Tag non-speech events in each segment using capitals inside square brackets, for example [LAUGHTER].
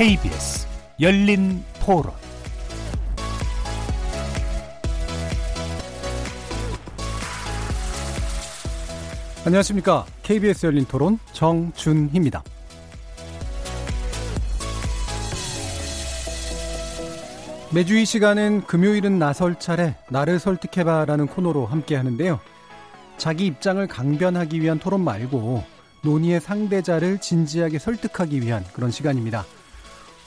KBS 열린 토론 안녕하십니까. KBS 열린 토론 정준희입니다. 매주 이 시간은 금요일은 나설 차례 나를 설득해봐라는 코너로 함께 하는데요. 자기 입장을 강변하기 위한 토론 말고 논의의 상대자를 진지하게 설득하기 위한 그런 시간입니다.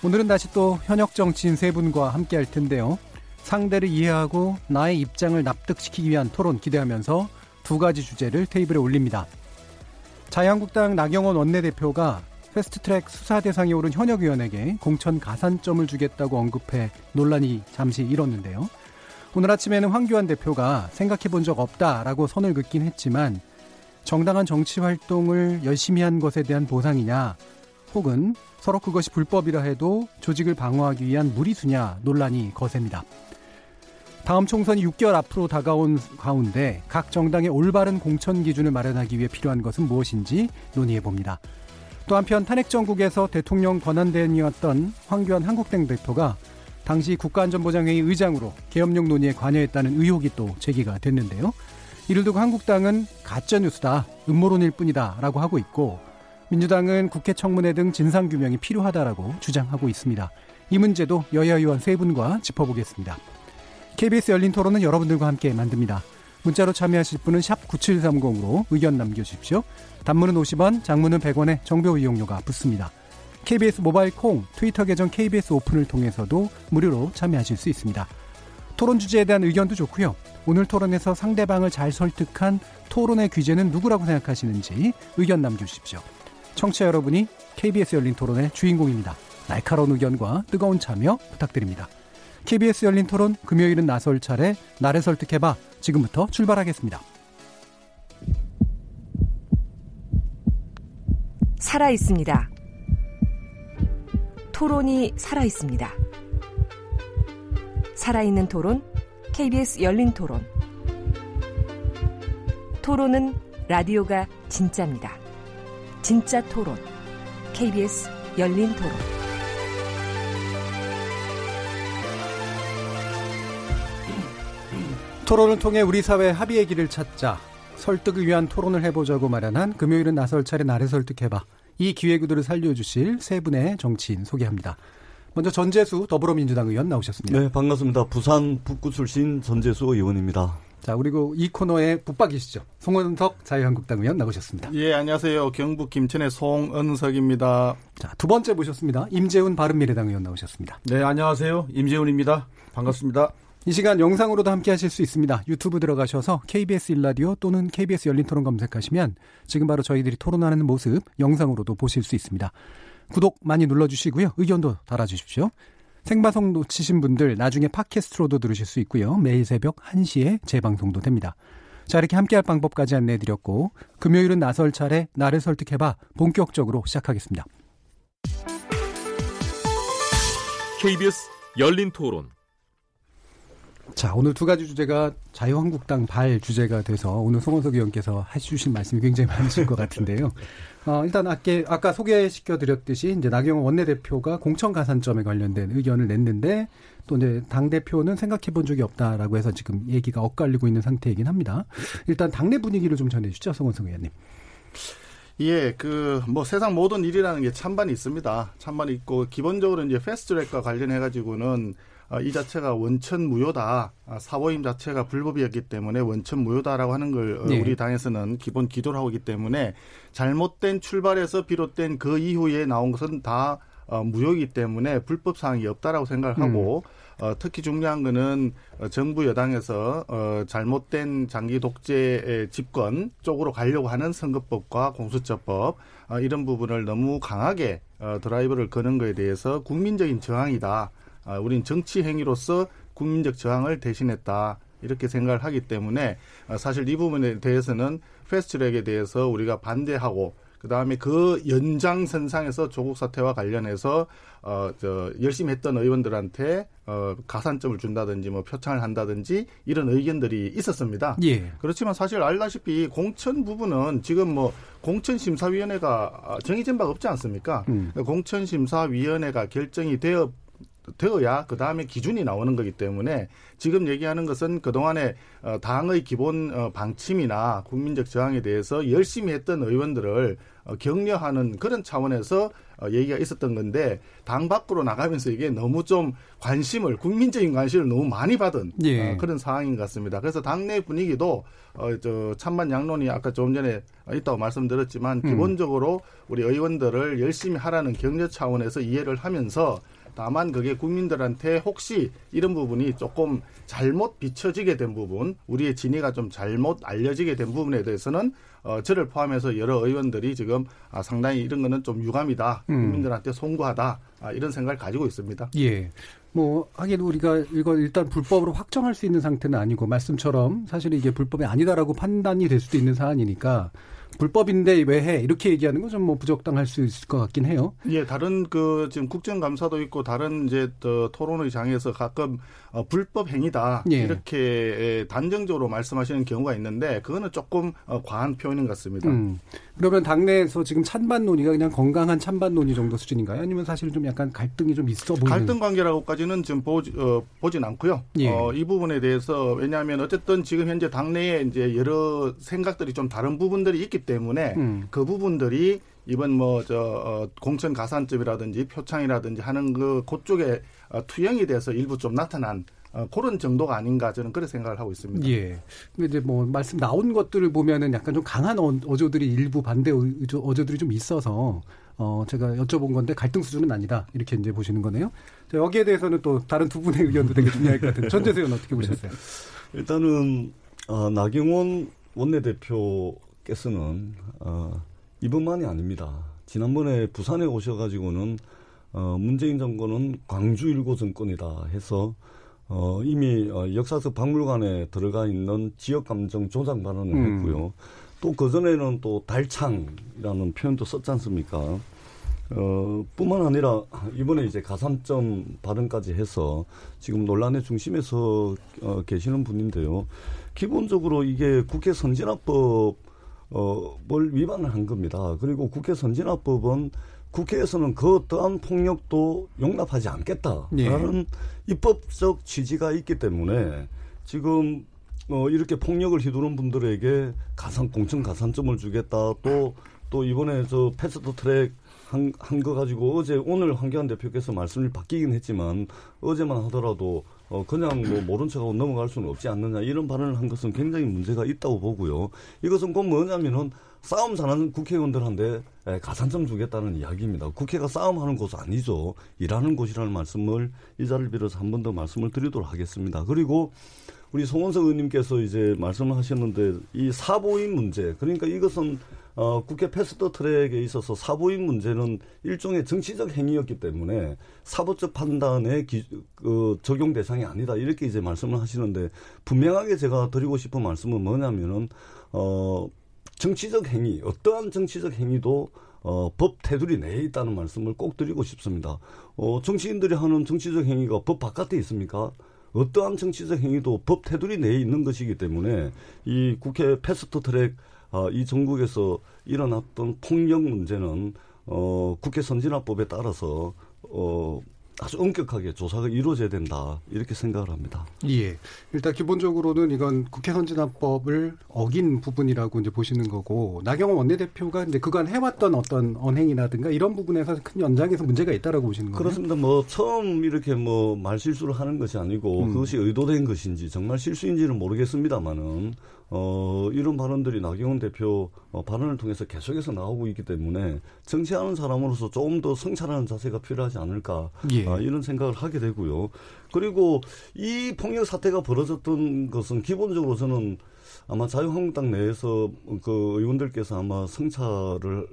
오늘은 다시 또 현역 정치인 세 분과 함께 할 텐데요. 상대를 이해하고 나의 입장을 납득시키기 위한 토론 기대하면서 두 가지 주제를 테이블에 올립니다. 자유한국당 나경원 원내대표가 패스트트랙 수사 대상에 오른 현역 의원에게 공천 가산점을 주겠다고 언급해 논란이 잠시 일었는데요. 오늘 아침에는 황교안 대표가 생각해 본 적 없다라고 선을 긋긴 했지만 정당한 정치 활동을 열심히 한 것에 대한 보상이냐 혹은 서로 그것이 불법이라 해도 조직을 방어하기 위한 무리수냐 논란이 거셉니다. 다음 총선이 6개월 앞으로 다가온 가운데 각 정당의 올바른 공천 기준을 마련하기 위해 필요한 것은 무엇인지 논의해 봅니다. 또 한편 탄핵 정국에서 대통령 권한대행이었던 황교안 한국당 대표가 당시 국가안전보장회의 의장으로 계엄령 논의에 관여했다는 의혹이 또 제기가 됐는데요. 이를 두고 한국당은 가짜뉴스다, 음모론일 뿐이다 라고 하고 있고 민주당은 국회 청문회 등 진상규명이 필요하다라고 주장하고 있습니다. 이 문제도 여야 의원 세 분과 짚어보겠습니다. KBS 열린 토론은 여러분들과 함께 만듭니다. 문자로 참여하실 분은 9730으로 의견 남겨주십시오. 단문은 50원, 장문은 100원에 정보 이용료가 붙습니다. KBS 모바일 콩, 트위터 계정 KBS 오픈을 통해서도 무료로 참여하실 수 있습니다. 토론 주제에 대한 의견도 좋고요. 오늘 토론에서 상대방을 잘 설득한 토론의 귀재는 누구라고 생각하시는지 의견 남겨주십시오. 청취자 여러분이 KBS 열린 토론의 주인공입니다. 날카로운 의견과 뜨거운 참여 부탁드립니다. KBS 열린 토론 금요일은 나설 차례 나를 설득해봐 지금부터 출발하겠습니다. 살아 있습니다. 토론이 살아 있습니다. 살아있는 토론, KBS 열린 토론. 토론은 라디오가 진짜입니다. 진짜 토론, KBS 열린 토론. 토론을 통해 우리 사회 합의의 길을 찾자. 설득을 위한 토론을 해보자고 마련한 금요일은 나설 차례 나를 설득해봐. 이 기획 구도를 살려주실 세 분의 정치인 소개합니다. 먼저 전재수 더불어민주당 의원 나오셨습니다. 네, 반갑습니다. 부산 북구 출신 전재수 의원입니다. 자, 그리고 이 코너의 붙박이시죠. 송은석 자유한국당 의원 나오셨습니다. 예, 안녕하세요. 경북 김천의 송은석입니다. 자, 두 번째 모셨습니다. 임재훈 바른미래당 의원 나오셨습니다. 네, 안녕하세요. 임재훈입니다. 반갑습니다. 이 시간 영상으로도 함께 하실 수 있습니다. 유튜브 들어가셔서 KBS 일라디오 또는 KBS 열린 토론 검색하시면 지금 바로 저희들이 토론하는 모습 영상으로도 보실 수 있습니다. 구독 많이 눌러주시고요. 의견도 달아주십시오. 생방송 놓치신 분들 나중에 팟캐스트로도 들으실 수 있고요. 매일 새벽 1시에 재방송도 됩니다. 자, 이렇게 함께할 방법까지 안내해드렸고 금요일은 나설 차례 나를 설득해봐 본격적으로 시작하겠습니다. KBS 열린 토론 자, 오늘 두 가지 주제가 자유한국당 발 주제가 돼서 오늘 송원석 의원께서 해주신 말씀이 굉장히 많으실 것 같은데요. [LAUGHS] 어, 일단 아까, 아까 소개시켜 드렸듯이 이제 나경원 원내대표가 공천 가산점에 관련된 의견을 냈는데 또 이제 당대표는 생각해 본 적이 없다라고 해서 지금 얘기가 엇갈리고 있는 상태이긴 합니다. 일단 당내 분위기를 좀 전해 주시죠, 송원석 의원님. 예, 그, 뭐 세상 모든 일이라는 게 찬반이 있습니다. 찬반이 있고, 기본적으로 이제 패스트트랙과 관련해가지고는 어, 이 자체가 원천 무효다. 아, 사보임 자체가 불법이었기 때문에 원천 무효다라고 하는 걸 어, 네. 우리 당에서는 기본 기도를 하고 있기 때문에 잘못된 출발에서 비롯된 그 이후에 나온 것은 다 어, 무효이기 때문에 불법 사항이 없다라고 생각을 하고 음. 어, 특히 중요한 거는 어, 정부 여당에서 어, 잘못된 장기 독재 집권 쪽으로 가려고 하는 선거법과 공수처법 어, 이런 부분을 너무 강하게 어, 드라이브를 거는 거에 대해서 국민적인 저항이다. 아, 우린 정치 행위로서 국민적 저항을 대신했다. 이렇게 생각을 하기 때문에 아, 사실 이 부분에 대해서는 패스트트랙에 대해서 우리가 반대하고 그다음에 그 연장선상에서 조국 사태와 관련해서 어 저 열심히 했던 의원들한테 어 가산점을 준다든지 뭐 표창을 한다든지 이런 의견들이 있었습니다. 예. 그렇지만 사실 알다시피 공천 부분은 지금 뭐 공천 심사위원회가 정해진 바가 없지 않습니까? 음. 공천 심사위원회가 결정이 되어 되어야 그 다음에 기준이 나오는 거기 때문에 지금 얘기하는 것은 그동안에 어, 당의 기본 어, 방침이나 국민적 저항에 대해서 열심히 했던 의원들을 어, 격려하는 그런 차원에서 얘기가 있었던 건데 당 밖으로 나가면서 이게 너무 좀 관심을 국민적인 관심을 너무 많이 받은 예. 그런 상황인 것 같습니다. 그래서 당내 분위기도 저 찬반 양론이 아까 조금 전에 있다고 말씀드렸지만 음. 기본적으로 우리 의원들을 열심히 하라는 격려 차원에서 이해를 하면서 다만 그게 국민들한테 혹시 이런 부분이 조금 잘못 비춰지게 된 부분, 우리의 진위가 좀 잘못 알려지게 된 부분에 대해서는 어, 저를 포함해서 여러 의원들이 지금 아, 상당히 이런 거는 좀 유감이다. 음. 국민들한테 송구하다. 아, 이런 생각을 가지고 있습니다. 예. 뭐 하긴 우리가 이거 일단 불법으로 확정할 수 있는 상태는 아니고 말씀처럼 사실은 이게 불법이 아니다라고 판단이 될 수도 있는 사안이니까 불법인데 왜 해? 이렇게 얘기하는 건 좀 뭐 부적당할 수 있을 것 같긴 해요. 예, 다른 그 지금 국정감사도 있고 다른 이제 또 토론의 장에서 가끔 어, 불법 행위다 예. 이렇게 단정적으로 말씀하시는 경우가 있는데 그거는 조금 어, 과한 표현인 것 같습니다. 음. 그러면 당내에서 지금 찬반 논의가 그냥 건강한 찬반 논의 정도 수준인가요? 아니면 사실 좀 약간 갈등이 좀 있어 보이는? 갈등 관계라고까지는 지금 보지, 어, 보진 않고요. 예. 어, 이 부분에 대해서 왜냐하면 어쨌든 지금 현재 당내에 이제 여러 생각들이 좀 다른 부분들이 있기 때문에 음. 그 부분들이 이번 뭐저 어, 공천 가산점이라든지 표창이라든지 하는 그 그쪽에 어, 투영이 돼서 일부 좀 나타난 어, 그런 정도가 아닌가 저는 그렇게 생각을 하고 있습니다. 예. 근데 이제 뭐 말씀 나온 것들을 보면은 약간 좀 강한 어- 어조들이 일부 반대 어조- 어조들이 좀 있어서 어 제가 여쭤본 건데 갈등 수준은 아니다 이렇게 이제 보시는 거네요. 자, 여기에 대해서는 또 다른 두 분의 의견도 되게 중요할 것 같은데 전재수 의원 어떻게 보셨어요? 일단은 어, 나경원 원내대표께서는 어, 이번만이 아닙니다. 지난번에 부산에 오셔가지고는 어, 문재인 정권은 광주 일고 정권이다 해서 어, 이미 어, 역사적 박물관에 들어가 있는 지역 감정 조장 발언을 음. 했고요. 또 그전에는 또 달창이라는 표현도 썼지 않습니까? 어, 뿐만 아니라 이번에 이제 가산점 발언까지 해서 지금 논란의 중심에서 어, 계시는 분인데요. 기본적으로 이게 국회 선진화법 어, 뭘 위반을 한 겁니다. 그리고 국회 선진화법은 국회에서는 그 어떠한 폭력도 용납하지 않겠다라는 입법적 취지가 있기 때문에 지금 어, 이렇게 폭력을 휘두른 분들에게 가산 공천 가산점을 주겠다 또 또 이번에 저 패스트 트랙 한거 가지고 어제 오늘 황교안 대표께서 말씀을 바뀌긴 했지만 어제만 하더라도 어 그냥 뭐 모른 척하고 넘어갈 수는 없지 않느냐 이런 발언을 한 것은 굉장히 문제가 있다고 보고요. 이것은 꼭 뭐냐면은 싸움 잘하는 국회의원들한테 에, 가산점 주겠다는 이야기입니다. 국회가 싸움하는 곳 아니죠. 일하는 곳이라는 말씀을 이 자리를 빌어서 한 번 더 말씀을 드리도록 하겠습니다. 그리고 우리 송원석 의원님께서 이제 말씀을 하셨는데 이 사보임 문제 그러니까 이것은 어, 국회 패스트 트랙에 있어서 사보임 문제는 일종의 정치적 행위였기 때문에 사법적 판단의 기, 그, 적용 대상이 아니다 이렇게 이제 말씀을 하시는데 분명하게 제가 드리고 싶은 말씀은 뭐냐면은 어, 정치적 행위 어떠한 정치적 행위도 어, 법 테두리 내에 있다는 말씀을 꼭 드리고 싶습니다. 어, 정치인들이 하는 정치적 행위가 법 바깥에 있습니까? 어떠한 정치적 행위도 법 테두리 내에 있는 것이기 때문에 이 국회 패스트 트랙 어, 이 전국에서 일어났던 폭력 문제는 어, 국회 선진화법에 따라서 어, 아주 엄격하게 조사가 이루어져야 된다 이렇게 생각을 합니다. 예. 일단 기본적으로는 이건 국회 선진화법을 어긴 부분이라고 이제 보시는 거고 나경원 원내대표가 이제 그간 해왔던 어떤 언행이라든가 이런 부분에서 큰 연장에서 문제가 있다라고 보시는 거예요. 그렇습니다. 뭐 처음 이렇게 뭐 말실수를 하는 것이 아니고 음. 그것이 의도된 것인지 정말 실수인지는 모르겠습니다만은 어 이런 발언들이 나경원 대표 어, 발언을 통해서 계속해서 나오고 있기 때문에 정치하는 사람으로서 조금 더 성찰하는 자세가 필요하지 않을까 예. 아, 이런 생각을 하게 되고요. 그리고 이 폭력 사태가 벌어졌던 것은 기본적으로 저는 아마 자유한국당 내에서 그 의원들께서 아마 성찰을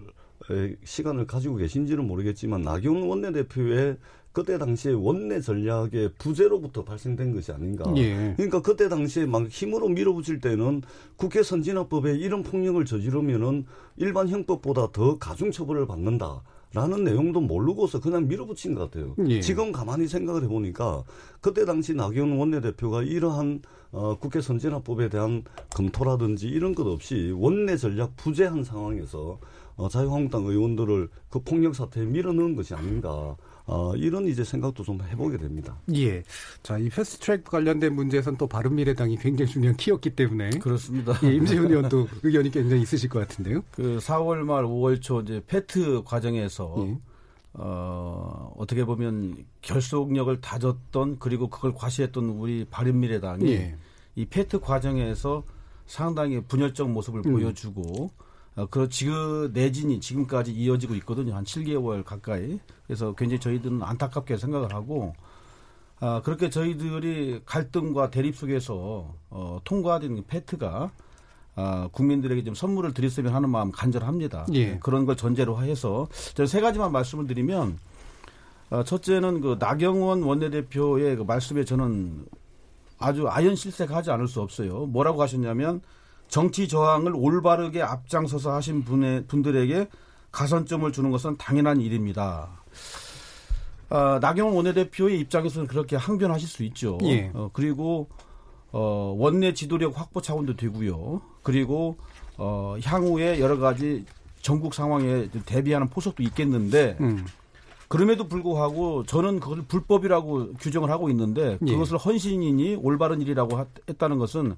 에, 시간을 가지고 계신지는 모르겠지만 나경원 원내대표의 그때 당시에 원내 전략의 부재로부터 발생된 것이 아닌가. 예. 그러니까 그때 당시에 막 힘으로 밀어붙일 때는 국회 선진화법에 이런 폭력을 저지르면은 일반 형법보다 더 가중 처벌을 받는다. 라는 내용도 모르고서 그냥 밀어붙인 것 같아요. 예. 지금 가만히 생각을 해보니까 그때 당시 나경원 원내대표가 이러한 어, 국회 선진화법에 대한 검토라든지 이런 것 없이 원내 전략 부재한 상황에서 어, 자유한국당 의원들을 그 폭력 사태에 밀어넣은 것이 아닌가. 어, 이런 이제 생각도 좀 해보게 됩니다. 예. 자, 이 패스트트랙 관련된 문제에선 또 바른미래당이 굉장히 중요한 키였기 때문에 그렇습니다. 예, 임재훈 의원도 의견이 굉장히 있으실 것 같은데요. 그 4월 말 5월 초 이제 페트 과정에서 예. 어, 어떻게 보면 결속력을 다졌던 그리고 그걸 과시했던 우리 바른미래당이 예. 이 페트 과정에서 상당히 분열적 모습을 음. 보여주고 어, 그 지금 내진이 지금까지 이어지고 있거든요. 한 7개월 가까이. 그래서 굉장히 저희들은 안타깝게 생각을 하고 아, 그렇게 저희들이 갈등과 대립 속에서 어, 통과된 페트가 아, 국민들에게 좀 선물을 드렸으면 하는 마음 간절합니다. 예. 그런 걸 전제로 해서 저는 세 가지만 말씀을 드리면 어, 첫째는 그 나경원 원내대표의 그 말씀에 저는 아주 아연실색하지 않을 수 없어요. 뭐라고 하셨냐면 정치 저항을 올바르게 앞장서서 하신 분의, 분들에게 가산점을 주는 것은 당연한 일입니다. 아, 나경원 원내대표의 입장에서는 그렇게 항변하실 수 있죠. 예. 어, 그리고 어, 원내 지도력 확보 차원도 되고요. 그리고 어, 향후에 여러 가지 전국 상황에 대비하는 포석도 있겠는데 음. 그럼에도 불구하고 저는 그걸 불법이라고 규정을 하고 있는데 예. 그것을 헌신이니 올바른 일이라고 하- 했다는 것은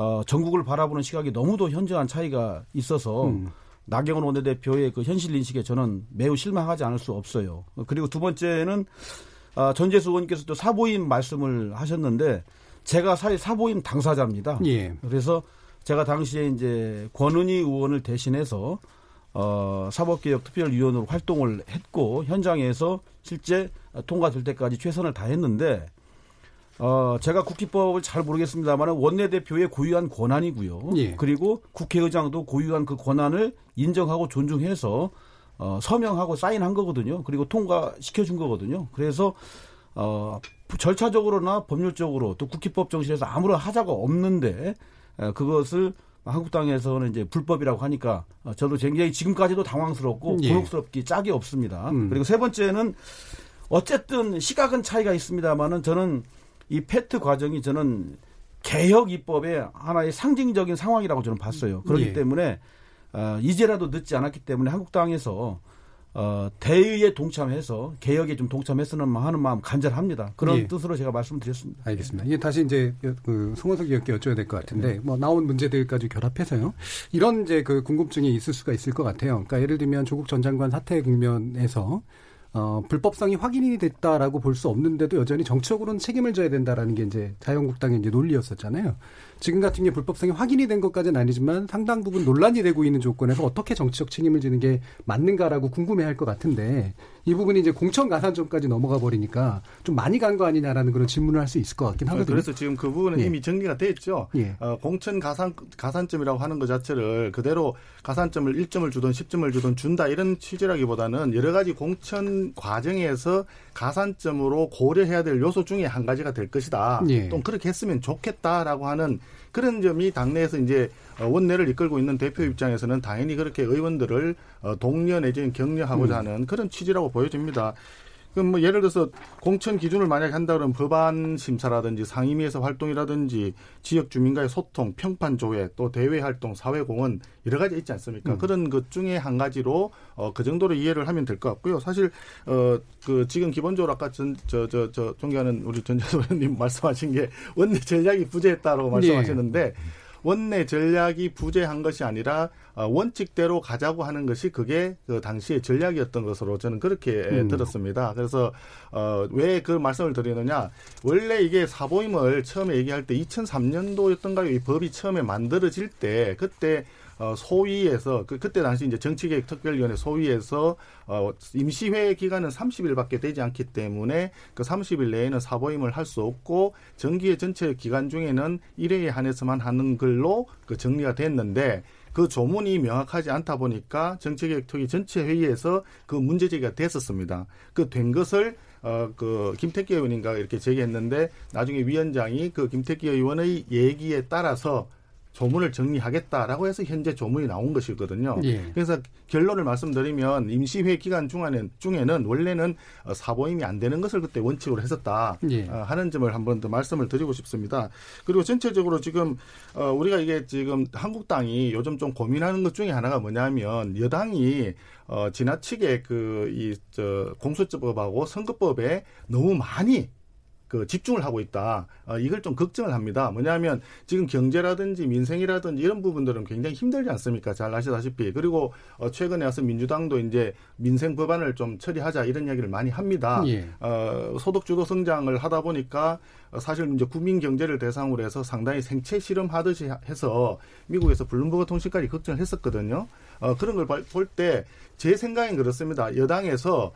어, 전국을 바라보는 시각이 너무도 현저한 차이가 있어서 음. 나경원 원내대표의 그 현실 인식에 저는 매우 실망하지 않을 수 없어요. 그리고 두 번째는 아, 전재수 의원께서 또 사보임 말씀을 하셨는데 제가 사실 사보임 당사자입니다. 예. 그래서 제가 당시에 이제 권은희 의원을 대신해서 어, 사법개혁 특별위원으로 활동을 했고 현장에서 실제 통과될 때까지 최선을 다했는데 어, 제가 국기법을 잘 모르겠습니다만 원내대표의 고유한 권한이고요. 예. 그리고 국회의장도 고유한 그 권한을 인정하고 존중해서 어, 서명하고 사인한 거거든요. 그리고 통과시켜 준 거거든요. 그래서 어, 절차적으로나 법률적으로 또 국기법 정신에서 아무런 하자가 없는데 에, 그것을 한국당에서는 이제 불법이라고 하니까 어, 저도 굉장히 지금까지도 당황스럽고 예. 곤혹스럽기 짝이 없습니다. 음. 그리고 세 번째는 어쨌든 시각은 차이가 있습니다만은 저는 이 페트 과정이 저는 개혁 입법의 하나의 상징적인 상황이라고 저는 봤어요. 그렇기 예. 때문에 어, 이제라도 늦지 않았기 때문에 한국당에서 어, 대의에 동참해서 개혁에 좀 동참했으면 하는 마음 간절합니다. 그런 예. 뜻으로 제가 말씀드렸습니다. 알겠습니다. 이게 다시 이제 그 송원석 의원께 여쭤야 될 것 같은데 네. 뭐 나온 문제들까지 결합해서요. 이런 이제 그 궁금증이 있을 수가 있을 것 같아요. 그러니까 예를 들면 조국 전 장관 사퇴 국면에서 어, 불법성이 확인이 됐다라고 볼 수 없는데도 여전히 정치적으로는 책임을 져야 된다라는 게 이제 자유한국당의 이제 논리였었잖아요. 지금 같은 게 불법성이 확인이 된 것까지는 아니지만 상당 부분 논란이 되고 있는 조건에서 어떻게 정치적 책임을 지는 게 맞는가라고 궁금해할 것 같은데 이 부분이 이제 공천 가산점까지 넘어가 버리니까 좀 많이 간 거 아니냐라는 그런 질문을 할 수 있을 것 같긴 하거든요. 그래서 지금 그 부분은 예. 이미 정리가 돼 있죠. 예. 어, 공천 가산 가산점이라고 하는 것 자체를 그대로 가산점을 1점을 주든 10점을 주든 준다 이런 취지라기보다는 여러 가지 공천 과정에서 가산점으로 고려해야 될 요소 중에 한 가지가 될 것이다. 예. 또 그렇게 했으면 좋겠다라고 하는 그런 점이 당내에서 이제 어, 원내를 이끌고 있는 대표 입장에서는 당연히 그렇게 의원들을 어, 동료 내지는 격려하고자 하는 그런 취지라고 보여집니다. 그럼 뭐 예를 들어서 공천 기준을 만약에 한다 그러면 법안 심사라든지 상임위에서 활동이라든지 지역 주민과의 소통, 평판 조회, 또 대외 활동, 사회 공헌 여러 가지 있지 않습니까? 그런 것 중에 한 가지로 어, 그 정도로 이해를 하면 될 것 같고요. 사실 어, 그 지금 기본적으로 아까 전저저저 존경하는 우리 전재도 의원님 [LAUGHS] 말씀하신 게 원내 전략이 부재했다고 말씀하셨는데 원내 전략이 부재한 것이 아니라 어, 원칙대로 가자고 하는 것이 그게 그 당시의 전략이었던 것으로 저는 그렇게 음. 들었습니다. 그래서 어, 왜 그 말씀을 드리느냐? 원래 이게 사보임을 처음에 얘기할 때 2003년도였던가요? 이 법이 처음에 만들어질 때 그때 어, 소위에서 그 그때 당시 이제 정치개혁 특별위원회 소위에서 어, 임시회 기간은 30일밖에 되지 않기 때문에 그 30일 내에는 사보임을 할 수 없고 정기회 전체 기간 중에는 1회에 한해서만 하는 걸로 그 정리가 됐는데 그 조문이 명확하지 않다 보니까 정치개혁 특위 전체 회의에서 그 문제 제기가 됐었습니다. 그 된 것을 어, 그, 김태기 의원인가 이렇게 제기했는데, 나중에 위원장이 그 김태기 의원의 얘기에 따라서 조문을 정리하겠다라고 해서 현재 조문이 나온 것이거든요. 예. 그래서 결론을 말씀드리면 임시회 기간 중에는, 중에는 원래는 어, 사보임이 안 되는 것을 그때 원칙으로 했었다 예. 어, 하는 점을 한 번 더 말씀을 드리고 싶습니다. 그리고 전체적으로 지금 어, 우리가 이게 지금 한국당이 요즘 좀 고민하는 것 중에 하나가 뭐냐면 여당이 어, 지나치게 그 이 저 공수처법하고 선거법에 너무 많이 그 집중을 하고 있다. 어, 이걸 좀 걱정을 합니다. 뭐냐면 지금 경제라든지 민생이라든지 이런 부분들은 굉장히 힘들지 않습니까? 잘 아시다시피. 그리고 어, 최근에 와서 민주당도 이제 민생 법안을 좀 처리하자 이런 이야기를 많이 합니다. 예. 어, 소득 주도 성장을 하다 보니까 어, 사실 이제 국민 경제를 대상으로 해서 상당히 생체 실험하듯이 해서 미국에서 블룸버그 통신까지 걱정을 했었거든요. 어, 그런 걸 볼 때 제 생각엔 그렇습니다. 여당에서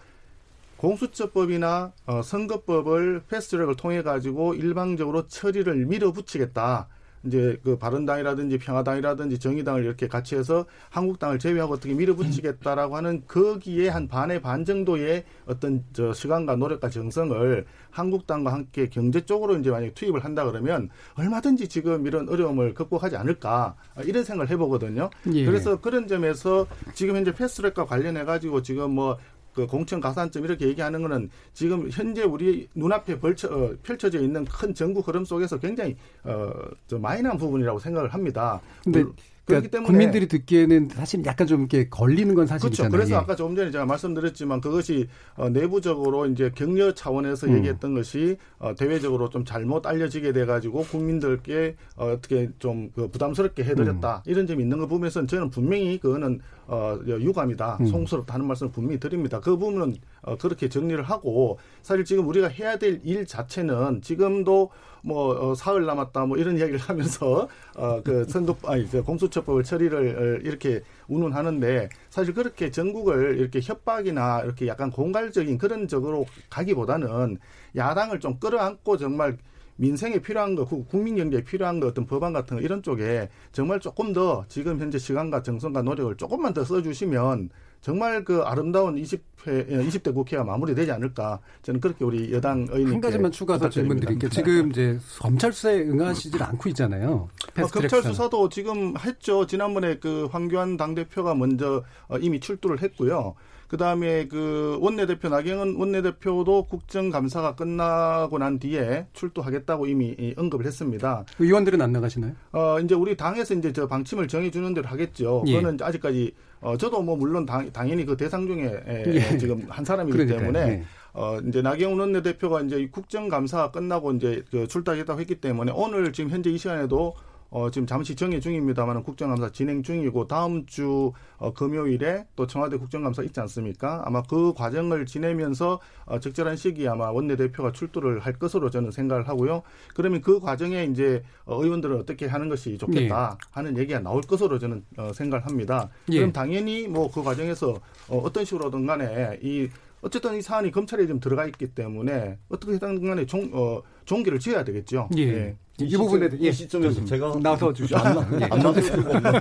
공수처법이나 어, 선거법을 패스트트랙을 통해 가지고 일방적으로 처리를 밀어붙이겠다. 이제 그 바른당이라든지 평화당이라든지 정의당을 이렇게 같이 해서 한국당을 제외하고 어떻게 밀어붙이겠다라고 하는 거기에 한 반의 반 정도의 어떤 저 시간과 노력과 정성을 한국당과 함께 경제 쪽으로 이제 만약에 투입을 한다 그러면 얼마든지 지금 이런 어려움을 극복하지 않을까 이런 생각을 해보거든요. 예. 그래서 그런 점에서 지금 현재 패스트트랙과 관련해 가지고 지금 뭐 그 공천 가산점 이렇게 얘기하는 거는 지금 현재 우리 눈앞에 벌쳐, 어, 펼쳐져 있는 큰 전국 흐름 속에서 굉장히 어, 저 마이너한 부분이라고 생각을 합니다. 근데 물- 그러니까 그렇기 때문에 국민들이 듣기에는 사실 약간 좀 이렇게 걸리는 건 사실이잖아요. 그렇죠. 그래서 예. 아까 조금 전에 제가 말씀드렸지만 그것이 어, 내부적으로 이제 격려 차원에서 음. 얘기했던 것이 어, 대외적으로 좀 잘못 알려지게 돼가지고 국민들께 어, 어떻게 좀그 부담스럽게 해드렸다 음. 이런 점이 있는 거 보면서 저는 분명히 그거는 어, 유감이다, 음. 송스럽다는 말씀을 분명히 드립니다. 그 부분은 어, 그렇게 정리를 하고 사실 지금 우리가 해야 될 일 자체는 지금도 뭐 어, 사흘 남았다 뭐 이런 이야기를 하면서 어 그 선거 아니 그 공수처법을 처리를 어, 이렇게 운운하는데 사실 그렇게 전국을 이렇게 협박이나 이렇게 약간 공갈적인 그런 적으로 가기보다는 야당을 좀 끌어안고 정말 민생에 필요한 거, 국- 국민 경제에 필요한 거, 어떤 법안 같은 거 이런 쪽에 정말 조금 더 지금 현재 시간과 정성과 노력을 조금만 더 써주시면 정말 그 아름다운 20회, 20대 국회가 마무리되지 않을까. 저는 그렇게 우리 여당 의원님께 한 가지만 추가서 질문. 드릴게요. 지금 이제 검찰 수사에 응하시질 않고 있잖아요. 어, 검찰. 수사도 지금 했죠. 지난번에 그 황교안 당 대표가 먼저 어, 이미 출두를 했고요. 그 다음에 그 원내대표 나경원 원내대표도 국정감사가 끝나고 난 뒤에 출두하겠다고 이미 이, 언급을 했습니다. 의원들은 안 나가시나요? 어, 이제 우리 당에서 이제 저 방침을 정해 주는 대로 하겠죠. 예. 그거는 아직까지, 어, 저도 뭐 물론 당, 당연히 그 대상 중에 에, 예. 지금 한 사람이기 그러니까요. 때문에 예. 어, 이제 나경원 원내대표가 이제 국정감사 끝나고 이제 그 출두하겠다고 했기 때문에 오늘 지금 현재 이 시간에도 어, 지금 잠시 정해 중입니다만 국정감사 진행 중이고 다음 주 어, 금요일에 또 청와대 국정감사 있지 않습니까? 아마 그 과정을 지내면서 어, 적절한 시기에 아마 원내대표가 출두를 할 것으로 저는 생각을 하고요. 그러면 그 과정에 이제 어, 의원들은 어떻게 하는 것이 좋겠다 하는 얘기가 나올 것으로 저는 어, 생각을 합니다. 예. 그럼 당연히 뭐 그 과정에서 어, 어떤 식으로든 간에 이 어쨌든 이 사안이 검찰에 좀 들어가 있기 때문에 어떻게든 간에 종, 어, 종기를 지어야 되겠죠. 예. 이, 부분에 이 예. 시점에서 제가 나서 주죠. 안, 예. 안 나설 수가 없는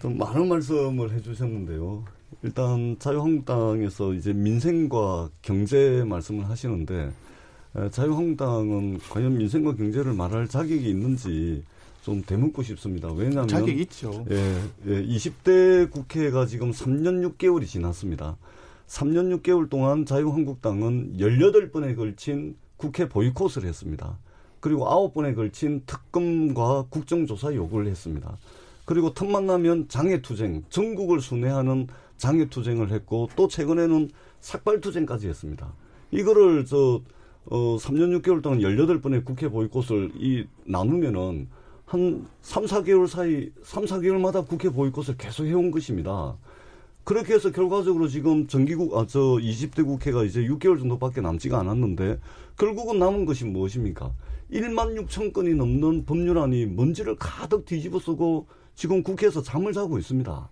또 많은 말씀을 해주셨는데요. 일단 자유한국당에서 이제 민생과 경제 말씀을 하시는데 에, 자유한국당은 과연 민생과 경제를 말할 자격이 있는지 좀 되묻고 싶습니다. 왜냐하면 자격이 있죠. 예, 예, 20대 국회가 지금 3년 6개월이 지났습니다. 3년 6개월 동안 자유한국당은 18번에 걸친 국회 보이콧을 했습니다. 그리고 9번에 걸친 특검과 국정조사 요구를 했습니다. 그리고 틈만 나면 장애투쟁, 전국을 순회하는 장애투쟁을 했고 또 최근에는 삭발투쟁까지 했습니다. 이거를 저, 어, 3년 6개월 동안 18번의 국회 보이콧을 이 나누면은 한 3, 4개월 사이, 3, 4개월마다 국회 보이콧을 계속 해온 것입니다. 그렇게 해서 결과적으로 지금 정기국, 아, 저 20대 국회가 이제 6개월 정도밖에 남지가 않았는데 결국은 남은 것이 무엇입니까? 1만 6천 건이 넘는 법률안이 먼지를 가득 뒤집어 쓰고 지금 국회에서 잠을 자고 있습니다.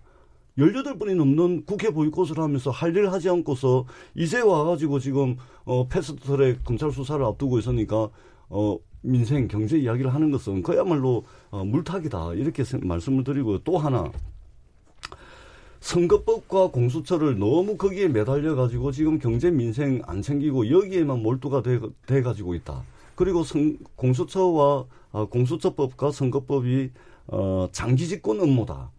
18번이 넘는 국회 보이콧을 하면서 할 일 하지 않고서 이제 와가지고 지금 어 패스트트랙 검찰 수사를 앞두고 있으니까 어 민생 경제 이야기를 하는 것은 그야말로 어 물타기다 이렇게 세- 말씀을 드리고 또 하나 선거법과 공수처를 너무 거기에 매달려 가지고 지금 경제 민생 안 챙기고 여기에만 몰두가 돼, 돼 가지고 있다. 그리고 선, 공수처와 어, 공수처법과 선거법이 어, 장기 집권 업무다.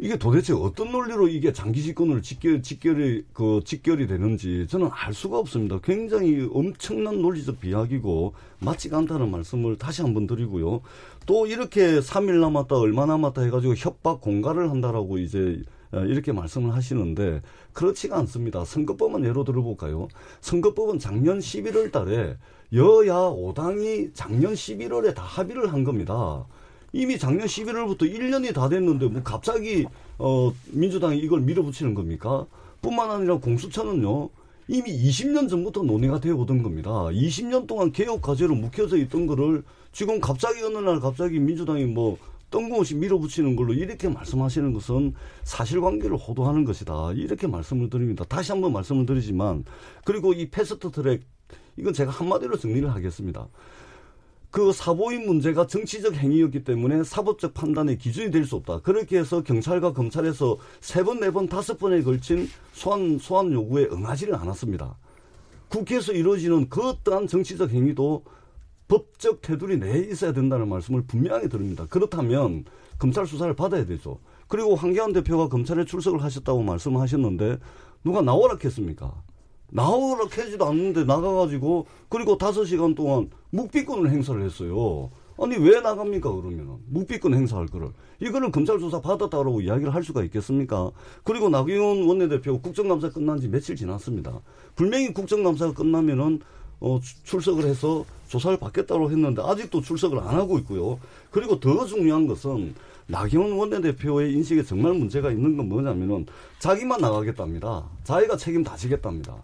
이게 도대체 어떤 논리로 이게 장기 집권을 직결, 직결이, 그, 직결이 되는지 저는 알 수가 없습니다. 굉장히 엄청난 논리적 비약이고 맞지가 않다는 말씀을 다시 한번 드리고요. 또 이렇게 3일 남았다, 얼마 남았다 해가지고 협박 공갈을 한다라고 이제 어, 이렇게 말씀을 하시는데 그렇지가 않습니다. 선거법은 예로 들어볼까요? 선거법은 작년 11월 달에 여야 5당이 작년 11월에 다 합의를 한 겁니다. 이미 작년 11월부터 1년이 다 됐는데 뭐 갑자기 어 민주당이 이걸 밀어붙이는 겁니까? 뿐만 아니라 공수처는요. 이미 20년 전부터 논의가 되어 오던 겁니다. 20년 동안 개혁 과제로 묵혀져 있던 거를 지금 갑자기 어느 날 갑자기 민주당이 뭐 뜬금없이 밀어붙이는 걸로 이렇게 말씀하시는 것은 사실관계를 호도하는 것이다. 이렇게 말씀을 드립니다. 다시 한번 말씀을 드리지만 그리고 이 패스트 트랙 이건 제가 한마디로 정리를 하겠습니다. 그 사보임 문제가 정치적 행위였기 때문에 사법적 판단의 기준이 될 수 없다. 그렇게 해서 경찰과 검찰에서 세 번, 네 번, 다섯 번에 걸친 소환, 소환 요구에 응하지를 않았습니다. 국회에서 이루어지는 그 어떠한 정치적 행위도 법적 테두리 내에 있어야 된다는 말씀을 분명히 드립니다. 그렇다면 검찰 수사를 받아야 되죠. 그리고 황교안 대표가 검찰에 출석을 하셨다고 말씀하셨는데 누가 나오라 했습니까? 나오라 캐지도 않는데 나가가지고 그리고 다섯 시간 동안 묵비권을 행사를 했어요. 아니 왜 나갑니까 그러면은 묵비권 행사할 거를 이거를 검찰 수사 받았다라고 이야기를 할 수가 있겠습니까? 그리고 나경원 원내대표 국정감사 끝난 지 며칠 지났습니다. 분명히 국정감사가 끝나면은 어, 출석을 해서 조사를 받겠다고 했는데 아직도 출석을 안 하고 있고요. 그리고 더 중요한 것은 나경원 원내대표의 인식에 정말 문제가 있는 건 뭐냐면은 자기만 나가겠답니다. 자기가 책임 다 지겠답니다.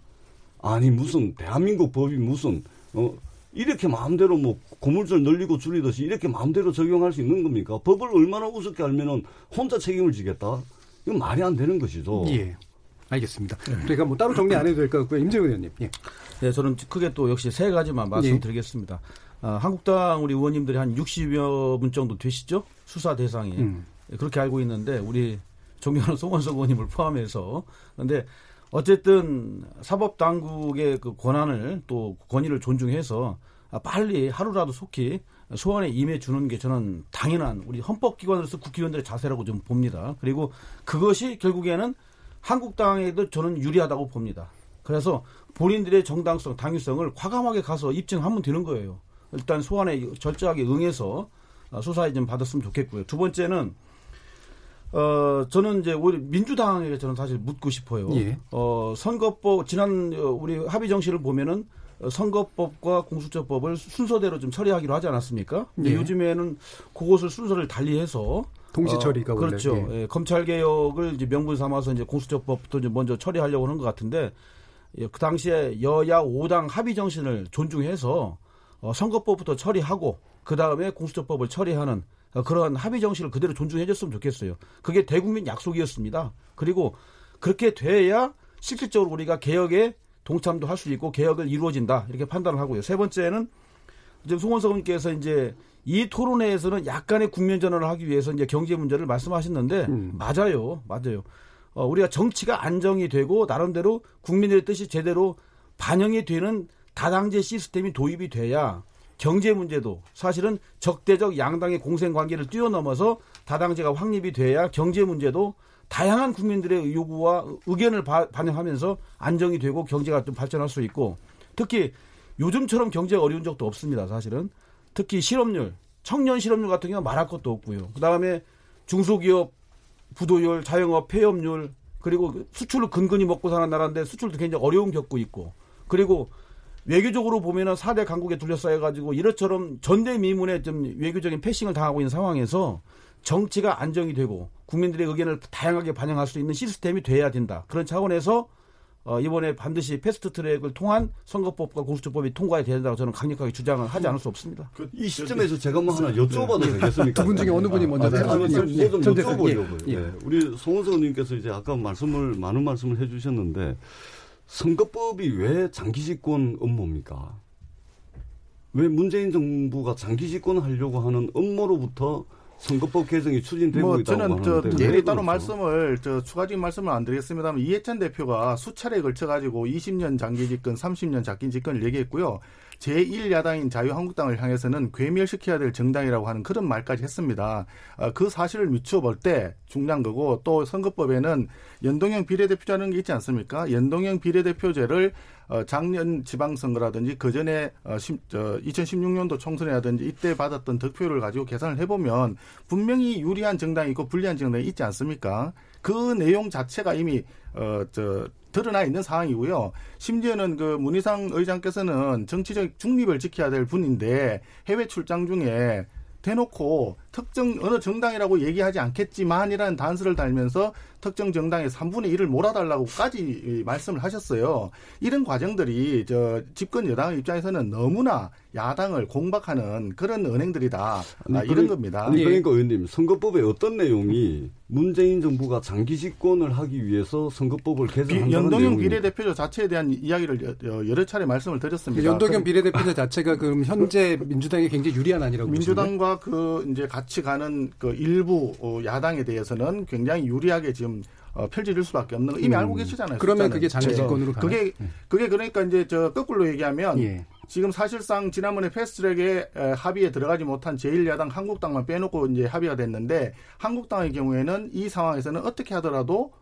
아니 무슨 대한민국 법이 무슨 어 이렇게 마음대로 뭐 고물줄 늘리고 줄이듯이 이렇게 마음대로 적용할 수 있는 겁니까? 법을 얼마나 우습게 알면은 혼자 책임을 지겠다? 이건 말이 안 되는 것이죠. 예. 알겠습니다. 그러니까 뭐 따로 정리 안 해도 될 것 같고요. 임재훈 의원님. 예. 네, 저는 크게 또 역시 세 가지만 말씀드리겠습니다. 어, 한국당 우리 의원님들이 한 60여 분 정도 되시죠? 수사 대상이. 음. 그렇게 알고 있는데 우리 존경하는 송원석 의원님을 포함해서. 그런데 어쨌든 사법 당국의 그 권한을 또 권위를 존중해서 빨리 하루라도 속히 소환에 임해 주는 게 저는 당연한 우리 헌법기관으로서 국회의원들의 자세라고 좀 봅니다. 그리고 그것이 결국에는 한국당에도 저는 유리하다고 봅니다. 그래서 본인들의 정당성, 당위성을 과감하게 가서 입증하면 되는 거예요. 일단 소환에 절저하게 응해서 수사에 좀 받았으면 좋겠고요. 두 번째는 어, 저는 이제 오히려 민주당에게 저는 사실 묻고 싶어요. 예. 어, 선거법, 지난 어, 우리 합의 정시를 보면은 어, 선거법과 공수처법을 순서대로 좀 처리하기로 하지 않았습니까? 근데 예. 요즘에는 그것을 순서를 달리해서 동시 처리가 어, 그렇죠. 예. 예, 검찰 개혁을 이제 명분 삼아서 이제 공수처법부터 이제 먼저 처리하려고 하는 것 같은데 예, 그 당시에 여야 5당 합의 정신을 존중해서 어, 선거법부터 처리하고 그 다음에 공수처법을 처리하는 어, 그러한 합의 정신을 그대로 존중해줬으면 좋겠어요. 그게 대국민 약속이었습니다. 그리고 그렇게 돼야 실질적으로 우리가 개혁에 동참도 할 수 있고 개혁을 이루어진다 이렇게 판단을 하고요. 세 번째는 지금 송원석 의원께서 이제 이 토론회에서는 약간의 국면 전환을 하기 위해서 이제 경제 문제를 말씀하셨는데 음. 맞아요, 맞아요. 어, 우리가 정치가 안정이 되고 나름대로 국민들의 뜻이 제대로 반영이 되는 다당제 시스템이 도입이 돼야 경제 문제도 사실은 적대적 양당의 공생 관계를 뛰어넘어서 다당제가 확립이 돼야 경제 문제도 다양한 국민들의 요구와 의견을 바- 반영하면서 안정이 되고 경제가 좀 발전할 수 있고 특히 요즘처럼 경제가 어려운 적도 없습니다. 사실은 특히 실업률, 청년 실업률 같은 경우는 말할 것도 없고요. 그 다음에 중소기업 부도율, 자영업 폐업률 그리고 수출을 근근히 먹고 사는 나라인데 수출도 굉장히 어려움 겪고 있고 그리고 외교적으로 보면은 4대 강국에 둘러싸여 가지고 이렇처럼 전대미문에 좀 외교적인 패싱을 당하고 있는 상황에서 정치가 안정이 되고 국민들의 의견을 다양하게 반영할 수 있는 시스템이 돼야 된다. 그런 차원에서 어, 이번에 반드시 패스트 트랙을 통한 선거법과 공수처법이 통과해야 된다고 저는 강력하게 주장을 하지 않을 수 없습니다. 그, 이 시점에서 제가 뭐 하나 여쭤봐도 되겠습니까? 두 분 중에 어느 분이 먼저 아, 네. 대답- 아니, 좀, 예, 여쭤보려고요. 예, 예. 네. 우리 송원석 의원님께서 이제 아까 말씀을 많은 말씀을 해주셨는데 선거법이 왜 장기 집권 업무입니까? 왜 문재인 정부가 장기 집권하려고 하는 업무로부터 선거법 개정이 추진되고 뭐 있다고 저는 저왜 따로 그렇죠? 말씀을 저 추가적인 말씀을 안 드리겠습니다만 이해찬 대표가 수차례 걸쳐 가지고 20년 장기 집권, 30년 장기 집권을 얘기했고요. 제1야당인 자유한국당을 향해서는 괴멸시켜야 될 정당이라고 하는 그런 말까지 했습니다. 어, 그 사실을 미추어 볼 때 중요한 거고 또 선거법에는 연동형 비례대표제라는 게 있지 않습니까? 연동형 비례대표제를 어, 작년 지방선거라든지 그 전에 어, 2016년도 총선이라든지 이때 받았던 득표를 가지고 계산을 해보면 분명히 유리한 정당이 있고 불리한 정당이 있지 않습니까? 그 내용 자체가 이미 어, 저, 드러나 있는 상황이고요. 심지어는 그 문희상 의장께서는 정치적 중립을 지켜야 될 분인데 해외 출장 중에 대놓고 특정 어느 정당이라고 얘기하지 않겠지만이라는 단서를 달면서 특정 정당의 3분의 1을 몰아달라고까지 말씀을 하셨어요. 이런 과정들이 저 집권 여당의 입장에서는 너무나 야당을 공박하는 그런 은행들이다. 아니, 아, 이런 그러- 겁니다. 아니, 예. 그러니까 의원님 선거법에 어떤 내용이 문재인 정부가 장기 집권을 하기 위해서 선거법을 비- 개정한다는 연동형 내용입니까? 비례대표 자체에 대한 이야기를 여- 여러 차례 말씀을 드렸습니다. 연동형 그 비례대표제 자체가 그럼 현재 민주당이 굉장히 유리한 아니라고 보시나요? 민주당과 그 이제 같이 가는 그 일부 어, 야당에 대해서는 굉장히 유리하게 지금 어, 펼쳐질 수밖에 없는 거 이미 음. 알고 계시잖아요. 그러면 숫자는. 그게 장기 네. 집권으로 가나요? 그게 그게 그러니까 이제 저 거꾸로 얘기하면 예. 지금 사실상 지난번에 패스트트랙에 에, 합의에 들어가지 못한 제1야당 한국당만 빼놓고 이제 합의가 됐는데 한국당의 경우에는 이 상황에서는 어떻게 하더라도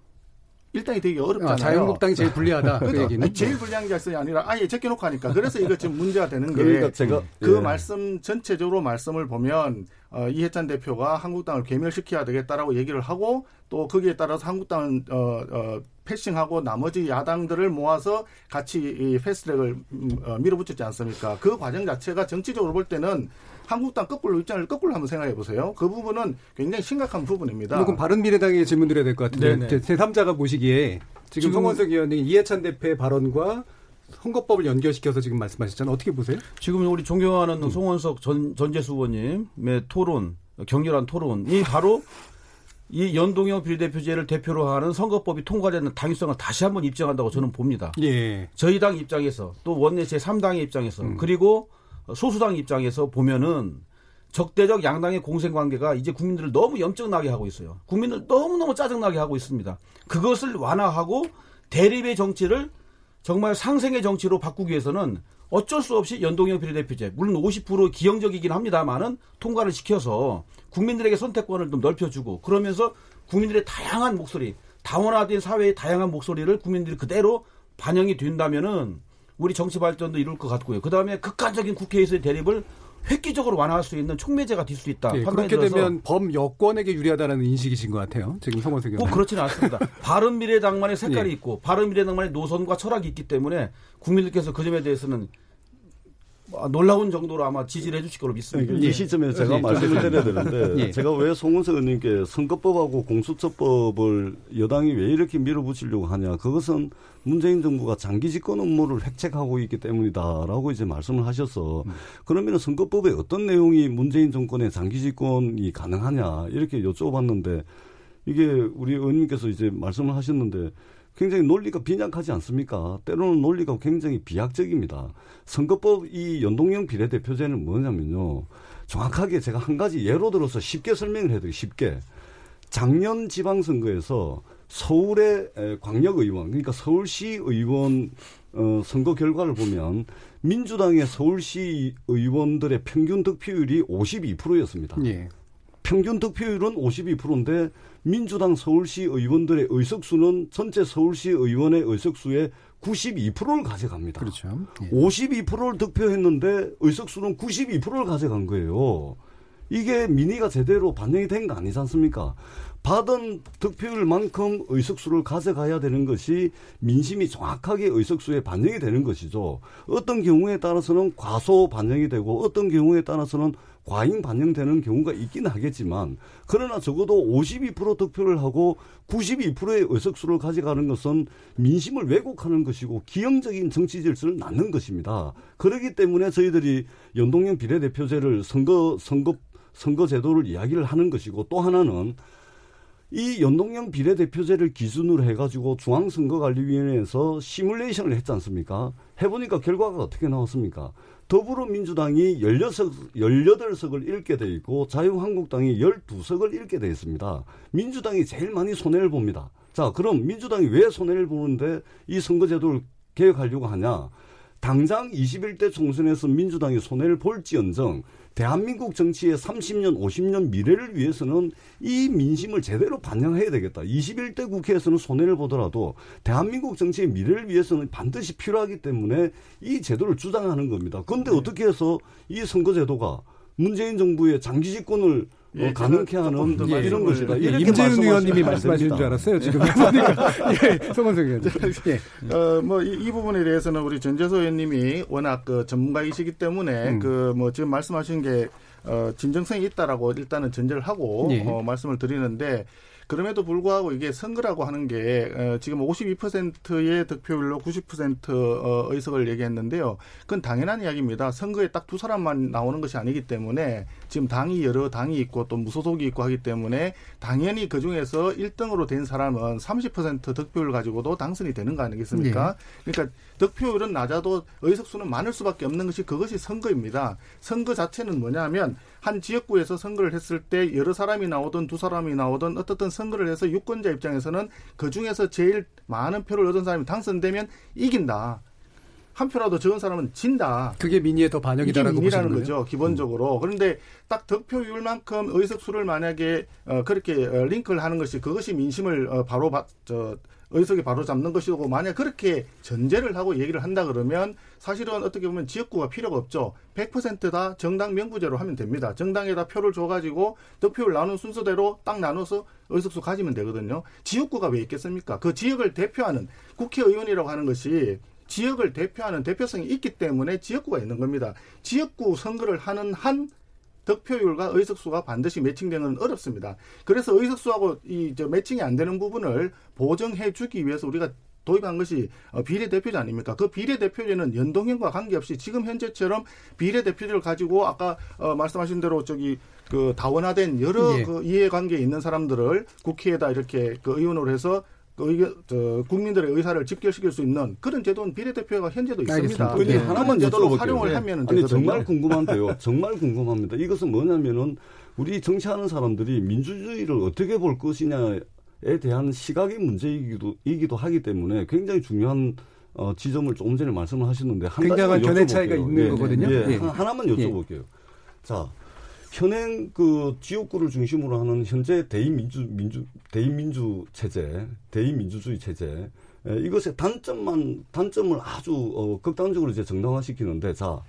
일당이 되기 어렵잖아요. 아, 자유한국당이 제일 불리하다 그 그러니까 얘기는. 제일 불리한 게 아니라 아예 제껴놓고 하니까 그래서 이거 지금 문제가 되는 [LAUGHS] 게 그러니까 제가 그 예. 말씀 전체적으로 말씀을 보면 어, 이해찬 대표가 한국당을 괴멸시켜야 되겠다라고 얘기를 하고 또 거기에 따라서 한국당은 어, 어, 패싱하고 나머지 야당들을 모아서 같이 이 패스트트랙을 음, 어, 밀어붙였지 않습니까? 그 과정 자체가 정치적으로 볼 때는 한국당 거꾸로 입장을 거꾸로 한번 생각해 보세요. 그 부분은 굉장히 심각한 부분입니다. 그럼 바른 미래당에 질문 드려야 될 것 같은데 네네. 제3자가 보시기에 지금, 지금- 송원석 의원이 이해찬 대표의 발언과 선거법을 연결시켜서 지금 말씀하셨잖아요. 어떻게 보세요? 지금 우리 존경하는 송원석 전, 전재수 의원님의 토론, 격렬한 토론이 바로 이 연동형 비례대표제를 대표로 하는 선거법이 통과되는 당위성을 다시 한번 입증한다고 저는 봅니다. 예. 저희 당 입장에서 또 원내 제3당의 입장에서 음. 그리고 소수당 입장에서 보면은 적대적 양당의 공생 관계가 이제 국민들을 너무 염증나게 하고 있어요. 국민들 너무너무 짜증나게 하고 있습니다. 그것을 완화하고 대립의 정치를 정말 상생의 정치로 바꾸기 위해서는 어쩔 수 없이 연동형 비례대표제 물론 50% 기형적이긴 합니다만은 통과를 시켜서 국민들에게 선택권을 좀 넓혀주고 그러면서 국민들의 다양한 목소리 다원화된 사회의 다양한 목소리를 국민들이 그대로 반영이 된다면은 우리 정치 발전도 이룰 것 같고요. 그 다음에 극단적인 국회에서의 대립을 획기적으로 완화할 수 있는 촉매제가 될 수 있다. 예, 그렇게 되면 범 여권에게 유리하다는 인식이신 것 같아요. 지금 송원석 꼭 의원. 그렇지는 않습니다. [LAUGHS] 바른 미래당만의 색깔이 예. 있고 바른 미래당만의 노선과 철학이 있기 때문에 국민들께서 그 점에 대해서는 아, 놀라운 정도로 아마 지지를 해주실 거로 믿습니다. 이 시점에 제가 예, 말씀을 드려야 되는데 예. 제가 왜 송은석 의원님께 선거법하고 공수처법을 여당이 왜 이렇게 밀어붙이려고 하냐 그것은 문재인 정부가 장기 집권 업무를 획책하고 있기 때문이다라고 이제 말씀을 하셔서 그러면 선거법에 어떤 내용이 문재인 정권의 장기 집권이 가능하냐 이렇게 여쭤봤는데 이게 우리 의원님께서 이제 말씀을 하셨는데 굉장히 논리가 빈약하지 않습니까? 때로는 논리가 굉장히 비약적입니다. 선거법 이 연동형 비례대표제는 뭐냐면요. 정확하게 제가 한 가지 예로 들어서 쉽게 설명을 해드리고 쉽게. 작년 지방선거에서 서울의 에, 광역의원, 그러니까 서울시 의원 어, 선거 결과를 보면 민주당의 서울시 의원들의 평균 득표율이 52%였습니다. 예. 평균 득표율은 52%인데 민주당 서울시 의원들의 의석수는 전체 서울시 의원의 의석수의 92%를 가져갑니다. 그렇죠. 예. 52%를 득표했는데 의석수는 92%를 가져간 거예요. 이게 민의가 제대로 반영이 된 거 아니지 않습니까? 받은 득표율만큼 의석수를 가져가야 되는 것이 민심이 정확하게 의석수에 반영이 되는 것이죠. 어떤 경우에 따라서는 과소 반영이 되고 어떤 경우에 따라서는 과잉 반영되는 경우가 있긴 하겠지만 그러나 적어도 52% 득표를 하고 92%의 의석수를 가져가는 것은 민심을 왜곡하는 것이고 기형적인 정치 질서를 낳는 것입니다. 그렇기 때문에 저희들이 연동형 비례대표제를 선거 선거 선거 제도를 이야기를 하는 것이고 또 하나는 이 연동형 비례대표제를 기준으로 해가지고 중앙선거관리위원회에서 시뮬레이션을 했지 않습니까? 해보니까 결과가 어떻게 나왔습니까? 더불어민주당이 16석, 18석을 잃게 돼 있고 자유한국당이 12석을 잃게 돼 있습니다. 민주당이 제일 많이 손해를 봅니다. 자, 그럼 민주당이 왜 손해를 보는데 이 선거제도를 개혁하려고 하냐? 당장 21대 총선에서 민주당이 손해를 볼지언정 대한민국 정치의 30년, 50년 미래를 위해서는 이 민심을 제대로 반영해야 되겠다. 21대 국회에서는 손해를 보더라도 대한민국 정치의 미래를 위해서는 반드시 필요하기 때문에 이 제도를 주장하는 겁니다. 그런데 네. 어떻게 해서 이 선거제도가 문재인 정부의 장기 집권을 예, 어, 가능케 하는 예, 이런 것이다. 예, 임재윤 의원님이 말씀하시는 줄 알았어요. 지금 [LAUGHS] 예, 송원석 의원. [LAUGHS] 예. 어, 뭐이 이 부분에 대해서는 우리 전재소 의원님이 워낙 그 전문가이시기 때문에 음. 그뭐 지금 말씀하신 게 어, 진정성이 있다라고 일단은 전제를 하고 예. 어, 말씀을 드리는데 그럼에도 불구하고 이게 선거라고 하는 게 어, 지금 52%의 득표율로 90% 어, 의석을 얘기했는데요. 그건 당연한 이야기입니다. 선거에 딱 두 사람만 나오는 것이 아니기 때문에 지금 당이 여러 당이 있고 또 무소속이 있고 하기 때문에 당연히 그 중에서 1등으로 된 사람은 30% 득표율 가지고도 당선이 되는 거 아니겠습니까? 네. 그러니까 득표율은 낮아도 의석수는 많을 수밖에 없는 것이 그것이 선거입니다. 선거 자체는 뭐냐면 한 지역구에서 선거를 했을 때 여러 사람이 나오든 두 사람이 나오든 어떻든 선 거를 해서 유권자 입장에서는 그 중에서 제일 많은 표를 얻은 사람이 당선되면 이긴다. 한 표라도 적은 사람은 진다. 그게 민의에 더 반영이다라고 보시는 거죠. 기본적으로. 음. 그런데 딱 득표율만큼 의석수를 만약에 어, 그렇게 어, 링크를 하는 것이 그것이 민심을 어, 바로 바, 저, 의석이 바로 잡는 것이고 만약 그렇게 전제를 하고 얘기를 한다 그러면 사실은 어떻게 보면 지역구가 필요가 없죠. 100%다 정당 명부제로 하면 됩니다. 정당에다 표를 줘가지고 득표율 나눈 순서대로 딱 나눠서 의석수 가지면 되거든요. 지역구가 왜 있겠습니까? 그 지역을 대표하는 국회의원이라고 하는 것이 지역을 대표하는 대표성이 있기 때문에 지역구가 있는 겁니다. 지역구 선거를 하는 한 득표율과 의석수가 반드시 매칭되는 건 어렵습니다. 그래서 의석수하고 이저 매칭이 안 되는 부분을 보정해 주기 위해서 우리가 도입한 것이 어, 비례대표제 아닙니까? 그 비례대표제는 연동형과 관계없이 지금 현재처럼 비례대표제를 가지고 아까 어, 말씀하신 대로 저기 그 다원화된 여러 예. 그 이해관계에 있는 사람들을 국회에다 이렇게 그 의원으로 해서 그 의견, 저, 국민들의 의사를 집결시킬 수 있는 그런 제도는 비례대표가 현재도 있습니다. 근데 네. 하나만 제도로 활용을 네. 하면 되거든요. 아니 정말 궁금한데요. 정말 궁금합니다. 이것은 뭐냐면은 우리 정치하는 사람들이 민주주의를 어떻게 볼 것이냐에 대한 시각의 문제이기도 이기도 하기 때문에 굉장히 중요한 어, 지점을 조금 전에 말씀을 하셨는데 한 굉장한 견해 차이가 있는 예, 거거든요. 예, 예. 하나만 여쭤볼게요. 예. 자, 현행 그 지역구를 중심으로 하는 현재 대의민주 민주 대의민주 체제, 대의민주주의 체제 에, 이것의 단점만 단점을 아주 어, 극단적으로 이제 정당화시키는데 자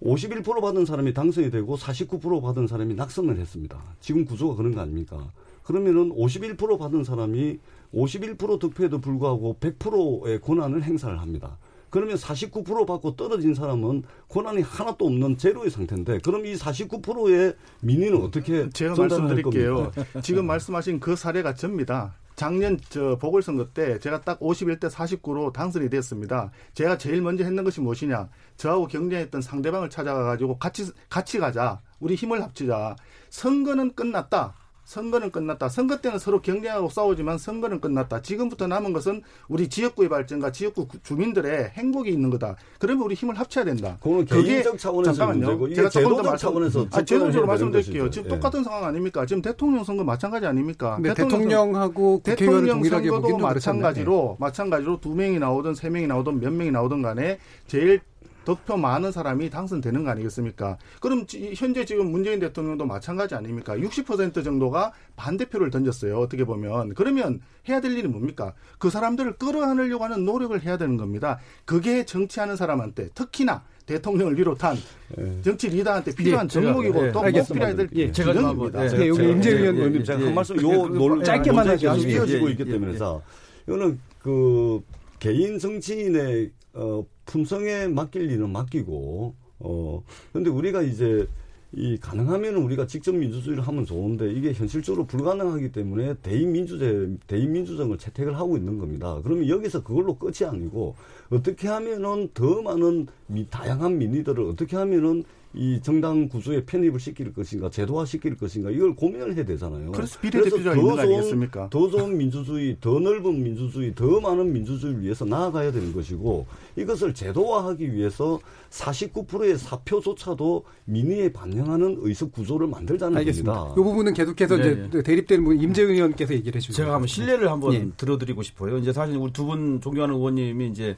51% 받은 사람이 당선이 되고 49% 받은 사람이 낙선을 했습니다. 지금 구조가 그런 거 아닙니까? 그러면은 51% 받은 사람이 51% 득표에도 불구하고 100%의 권한을 행사를 합니다. 그러면 49% 받고 떨어진 사람은 권한이 하나도 없는 제로의 상태인데 그럼 이 49%의 민의는 어떻게 제가 말씀드릴게요. [LAUGHS] 지금 말씀하신 그 사례가 접니다. 작년 저 보궐선거 때 제가 딱 51대 49로 당선이 됐습니다. 제가 제일 먼저 했는 것이 무엇이냐? 저하고 경쟁했던 상대방을 찾아가 가지고 같이 같이 가자. 우리 힘을 합치자. 선거는 끝났다. 선거는 끝났다. 선거 때는 서로 경쟁하고 싸우지만 선거는 끝났다. 지금부터 남은 것은 우리 지역구의 발전과 지역구 주민들의 행복이 있는 거다. 그러면 우리 힘을 합쳐야 된다. 그건 개인적 차원에서 잠깐만요. 제가 조금 더 말씀, 차원에서 아, 제도적으로 말씀드릴게요. 지금 예. 똑같은 상황 아닙니까? 지금 대통령 선거 마찬가지 아닙니까? 네, 대통령 하고 대통령 선거도 마찬가지로 네. 마찬가지로 두 명이 나오든 세 명이 나오든 몇 명이 나오든 간에 제일 득표 많은 사람이 당선되는 거 아니겠습니까? 그럼 현재 지금 문재인 대통령도 마찬가지 아닙니까? 60% 정도가 반대표를 던졌어요. 어떻게 보면. 그러면 해야 될 일이 뭡니까? 그 사람들을 끌어안으려고 하는 노력을 해야 되는 겁니다. 그게 정치하는 사람한테 특히나 대통령을 비롯한 예. 정치 리더한테 필요한 예, 정목이고 예, 또꼭 필요해야 될 예, 제가 기입니다 예, 여기 임재현 의원님 제가 한 말씀 요 논, 짧게만 하죠. 이어지고 있기 때문에 자 이거는 그 개인 정치인의 어, 품성에 맡길 일은 맡기고 어 근데 우리가 이제 이 가능하면 우리가 직접 민주주의를 하면 좋은데 이게 현실적으로 불가능하기 때문에 대의민주제 대의민주정을 채택을 하고 있는 겁니다. 그러면 여기서 그걸로 끝이 아니고 어떻게 하면은 더 많은 미, 다양한 민의들을 어떻게 하면은 이 정당 구조에 편입을 시킬 것인가, 제도화 시킬 것인가 이걸 고민을 해야 되잖아요. 그래서 비례대표제가 있는 거 아니겠습니까? 더 좋은 민주주의, 더 넓은 민주주의, 더 많은 민주주의를 위해서 나아가야 되는 것이고 이것을 제도화하기 위해서 49%의 사표조차도 민의에 반영하는 의석 구조를 만들자는 알겠습니다. 겁니다. 이 부분은 계속해서 네, 이제 네. 대립되는 분 임재은 의원께서 얘기를 해주시죠. 제가 한번 신뢰를 한번 예. 들어드리고 싶어요. 이제 사실 우리 두 분 존경하는 의원님이 이제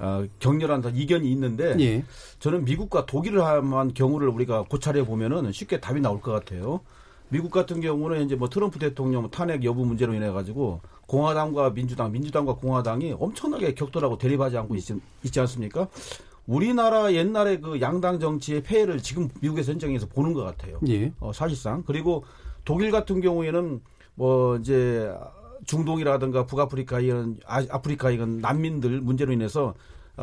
어, 격렬한 이견이 있는데 예. 저는 미국과 독일을 한 경우를 우리가 고찰해 보면은 쉽게 답이 나올 것 같아요. 미국 같은 경우는 이제 뭐 트럼프 대통령 탄핵 여부 문제로 인해 가지고 공화당과 민주당, 민주당과 공화당이 엄청나게 격돌하고 대립하지 않고 있지, 있지 않습니까? 우리나라 옛날에 그 양당 정치의 폐해를 지금 미국의 전쟁에서 보는 것 같아요. 예. 어, 사실상 그리고 독일 같은 경우에는 뭐 이제 중동이라든가 북아프리카 이런 아, 아프리카 이런 난민들 문제로 인해서 어,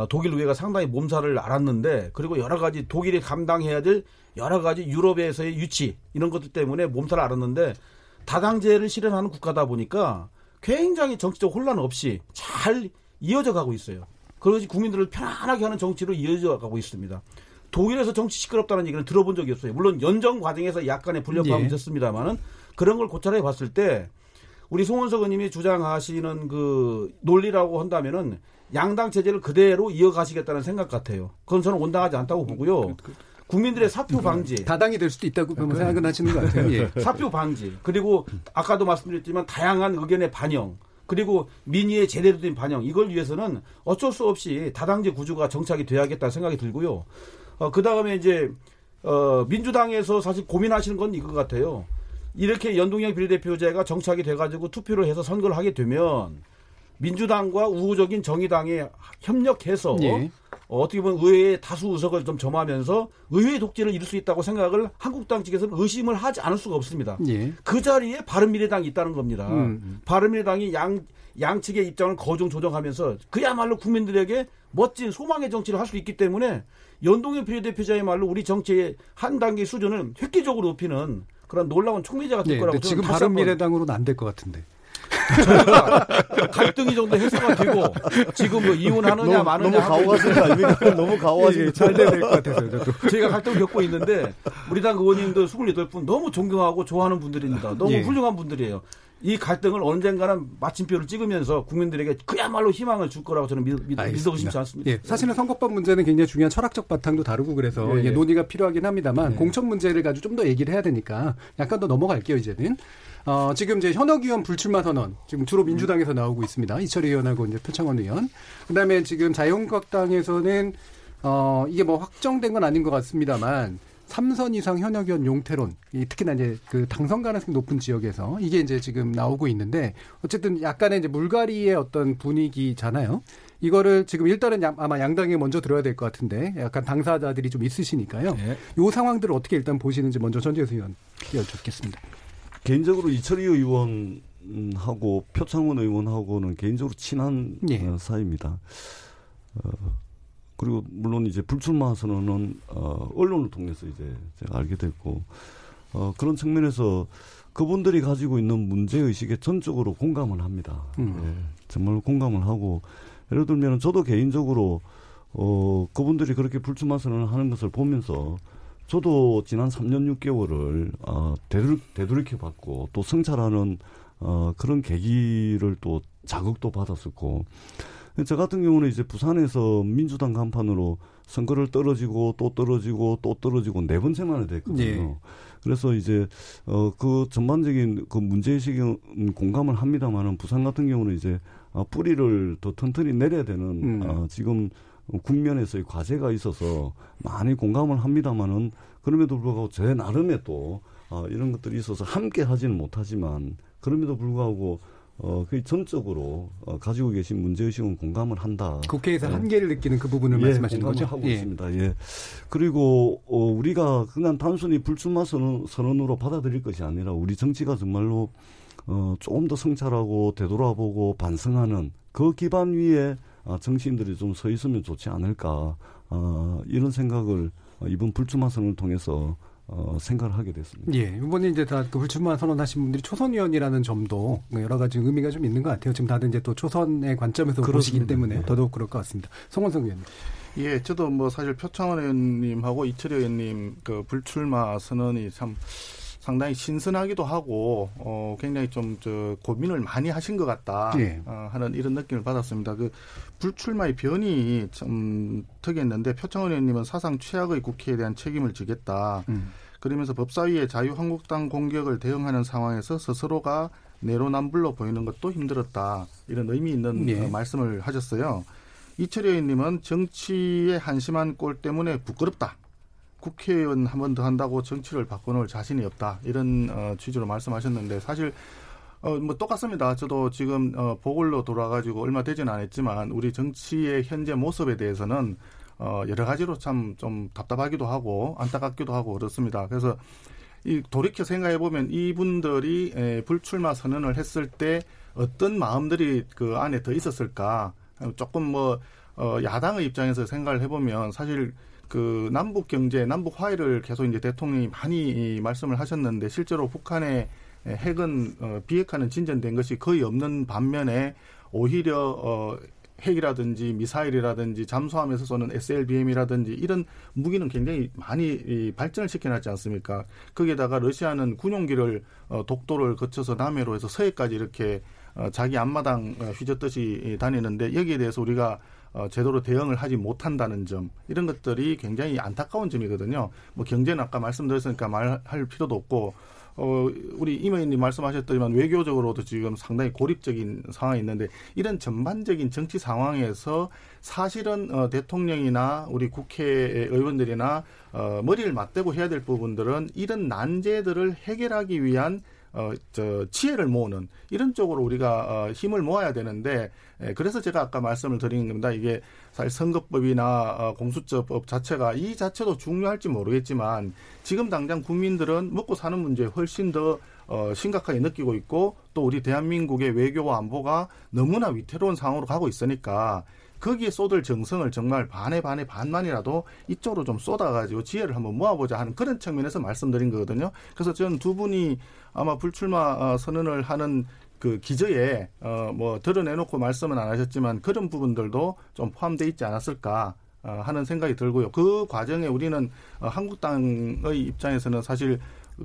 독일 의회가 상당히 몸살을 앓았는데 그리고 여러 가지 독일이 감당해야 될 여러 가지 유럽에서의 유치 이런 것들 때문에 몸살을 앓았는데 다당제를 실현하는 국가다 보니까 굉장히 정치적 혼란 없이 잘 이어져 가고 있어요. 그러지 국민들을 편안하게 하는 정치로 이어져 가고 있습니다. 독일에서 정치 시끄럽다는 얘기는 들어본 적이 없어요. 물론 연정 과정에서 약간의 불협화음이 예. 있었습니다만은 그런 걸 고찰해 봤을 때 우리 송원석 의원님이 주장하시는 그 논리라고 한다면은 양당 체제를 그대로 이어가시겠다는 생각 같아요. 그건 저는 온당하지 않다고 보고요. 국민들의 사표 방지, 다당이 될 수도 있다고 그러면 생각은 하시는 것 같아요. 예. [LAUGHS] 사표 방지, 그리고 아까도 말씀드렸지만 다양한 의견의 반영, 그리고 민의의 제대로 된 반영, 이걸 위해서는 어쩔 수 없이 다당제 구조가 정착이 돼야겠다는 생각이 들고요. 어, 그 다음에 이제, 어, 민주당에서 사실 고민하시는 건 이거 같아요. 이렇게 연동형 비례대표제가 정착이 돼가지고 투표를 해서 선거를 하게 되면 민주당과 우호적인 정의당이 협력해서 예. 어, 어떻게 보면 의회의 다수 의석을 좀 점하면서 의회 독재를 이룰 수 있다고 생각을 한국당 측에서는 의심을 하지 않을 수가 없습니다. 예. 그 자리에 바른미래당이 있다는 겁니다. 음. 바른미래당이 양 양측의 입장을 거중 조정하면서 그야말로 국민들에게 멋진 소망의 정치를 할 수 있기 때문에 연동형 비례대표자야말로 우리 정치의 한 단계 수준을 획기적으로 높이는 그런 놀라운 촉매제가 될 예. 거라고 근데 저는 지금 바른미래당으로는 안 될 것 같은데. 저희가 [LAUGHS] 갈등이 정도 해소가 되고 지금 뭐 이혼하느냐 마느냐 너무 가오하시는 거 아닙니까? 너무 가오하시는 예, 잘 돼야 될 것 같아서요. 저도. [LAUGHS] 저희가 갈등을 겪고 있는데 우리 당 의원님들 28분 너무 존경하고 좋아하는 분들입니다. 너무 예. 훌륭한 분들이에요. 이 갈등을 언젠가는 마침표를 찍으면서 국민들에게 그야말로 희망을 줄 거라고 저는 믿, 믿, 믿어 의심치 않습니다. 예, 사실은 선거법 문제는 굉장히 중요한 철학적 바탕도 다루고 그래서 예, 이게 예. 논의가 필요하긴 합니다만 공천 문제를 가지고 좀 더 얘기를 해야 되니까 약간 더 넘어갈게요 이제는. 어, 지금 이제 현역 의원 불출마 선언 지금 주로 민주당에서 나오고 있습니다. 이철희 의원하고 이제 표창원 의원. 그다음에 지금 자유한국당에서는 어, 이게 뭐 확정된 건 아닌 것 같습니다만. 삼선 이상 현역 의원 용태론, 이 특히나 이제 그 당선 가능성이 높은 지역에서 이게 이제 지금 나오고 있는데 어쨌든 약간의 이제 물갈이의 어떤 분위기잖아요. 이거를 지금 일단은 양- 아마 양당에 먼저 들어야 될 것 같은데 약간 당사자들이 좀 있으시니까요. 네. 요 상황들을 어떻게 일단 보시는지 먼저 전재수 의원 여쭙겠습니다. 개인적으로 이철희 의원하고 표창원 의원하고는 개인적으로 친한 예. 어, 사이입니다. 어, 그리고 물론 이제 불출마 선언은 어, 언론을 통해서 이제 제가 알게 됐고 어, 그런 측면에서 그분들이 가지고 있는 문제 의식에 전적으로 공감을 합니다. 음. 예, 정말 공감을 하고 예를 들면 저도 개인적으로 어, 그분들이 그렇게 불출마 선언을 하는 것을 보면서 저도 지난 3년 6개월을 어, 되돌, 되돌이켜 봤고 또 성찰하는 어, 그런 계기를 또 자극도 받았었고 저 같은 경우는 이제 부산에서 민주당 간판으로 선거를 떨어지고 또 떨어지고 또 떨어지고 네 번째 만에 됐거든요. 예. 그래서 이제 어그 전반적인 그 문제의식은 공감을 합니다만은 부산 같은 경우는 이제 어, 뿌리를 더 튼튼히 내려야 되는 음. 어, 지금 국면에서의 과제가 있어서 많이 공감을 합니다만은 그럼에도 불구하고 제 나름의 또 어, 이런 것들이 있어서 함께 하지는 못하지만 그럼에도 불구하고 어, 그 전적으로 어, 가지고 계신 문제의식은 공감을 한다. 국회에서 네. 한계를 느끼는 그 부분을 예, 말씀하시는 거죠? 하고 예. 있습니다. 예. 그리고 어, 우리가 그냥 단순히 불출마 선언, 선언으로 받아들일 것이 아니라 우리 정치가 정말로 어, 조금 더 성찰하고 되돌아보고 반성하는 그 기반 위에 아, 정치인들이 좀 서 있으면 좋지 않을까 어, 이런 생각을 어, 이번 불출마 선언을 통해서 어, 생각을 하게 됐습니다. 예, 이번에 이제 다 그 불출마 선언하신 분들이 초선 의원이라는 점도 여러 가지 의미가 좀 있는 것 같아요. 지금 다들 이제 또 초선의 관점에서 그렇습니다. 보시기 때문에 네. 더더욱 그럴 것 같습니다. 송원성 의원님. 예, 저도 뭐 사실 표창원 의원님하고 이철희 의원님 그 불출마 선언이 참 상당히 신선하기도 하고 어 굉장히 좀 저 고민을 많이 하신 것 같다 예. 어, 하는 이런 느낌을 받았습니다. 그 불출마의 변이 참 특이했는데 표창원 의원님은 사상 최악의 국회에 대한 책임을 지겠다. 음. 그러면서 법사위의 자유한국당 공격을 대응하는 상황에서 스스로가 내로남불로 보이는 것도 힘들었다. 이런 의미 있는 예. 어, 말씀을 하셨어요. 이철희 의원님은 정치의 한심한 꼴 때문에 부끄럽다. 국회의원 한 번 더 한다고 정치를 바꿔놓을 자신이 없다. 이런 어, 취지로 말씀하셨는데 사실 어, 뭐 똑같습니다. 저도 지금 어, 보궐로 돌아가지고 얼마 되지는 않았지만 우리 정치의 현재 모습에 대해서는 어, 여러 가지로 참 좀 답답하기도 하고 안타깝기도 하고 그렇습니다. 그래서 이 돌이켜 생각해 보면 이분들이 에, 불출마 선언을 했을 때 어떤 마음들이 그 안에 더 있었을까? 조금 뭐 어, 야당의 입장에서 생각을 해보면 사실 그 남북 경제, 남북 화해를 계속 이제 대통령이 많이 이 말씀을 하셨는데 실제로 북한의 핵은 어, 비핵화는 진전된 것이 거의 없는 반면에 오히려 어, 핵이라든지 미사일이라든지 잠수함에서 쏘는 SLBM이라든지 이런 무기는 굉장히 많이 이 발전을 시켜놨지 않습니까? 거기에다가 러시아는 군용기를 어, 독도를 거쳐서 남해로 해서 서해까지 이렇게 어, 자기 앞마당 어, 휘젓듯이 이, 다니는데 여기에 대해서 우리가 어, 제대로 대응을 하지 못한다는 점 이런 것들이 굉장히 안타까운 점이거든요. 뭐 경제는 아까 말씀드렸으니까 말할 필요도 없고 어, 우리 임 의원님 말씀하셨더니만 외교적으로도 지금 상당히 고립적인 상황이 있는데 이런 전반적인 정치 상황에서 사실은 어, 대통령이나 우리 국회 의원들이나 어, 머리를 맞대고 해야 될 부분들은 이런 난제들을 해결하기 위한 어, 저, 지혜를 모으는 이런 쪽으로 우리가 어, 힘을 모아야 되는데 에, 그래서 제가 아까 말씀을 드린 겁니다. 이게 사실 선거법이나 어, 공수처법 자체가 이 자체도 중요할지 모르겠지만 지금 당장 국민들은 먹고 사는 문제 훨씬 더 어, 심각하게 느끼고 있고 또 우리 대한민국의 외교와 안보가 너무나 위태로운 상황으로 가고 있으니까 거기에 쏟을 정성을 정말 반에 반에 반만이라도 이쪽으로 좀 쏟아가지고 지혜를 한번 모아보자 하는 그런 측면에서 말씀드린 거거든요. 그래서 저는 두 분이 아마 불출마 어, 선언을 하는 그 기저에 어 뭐 드러내놓고 말씀은 안 하셨지만 그런 부분들도 좀 포함돼 있지 않았을까 어, 하는 생각이 들고요. 그 과정에 우리는 어, 한국당의 입장에서는 사실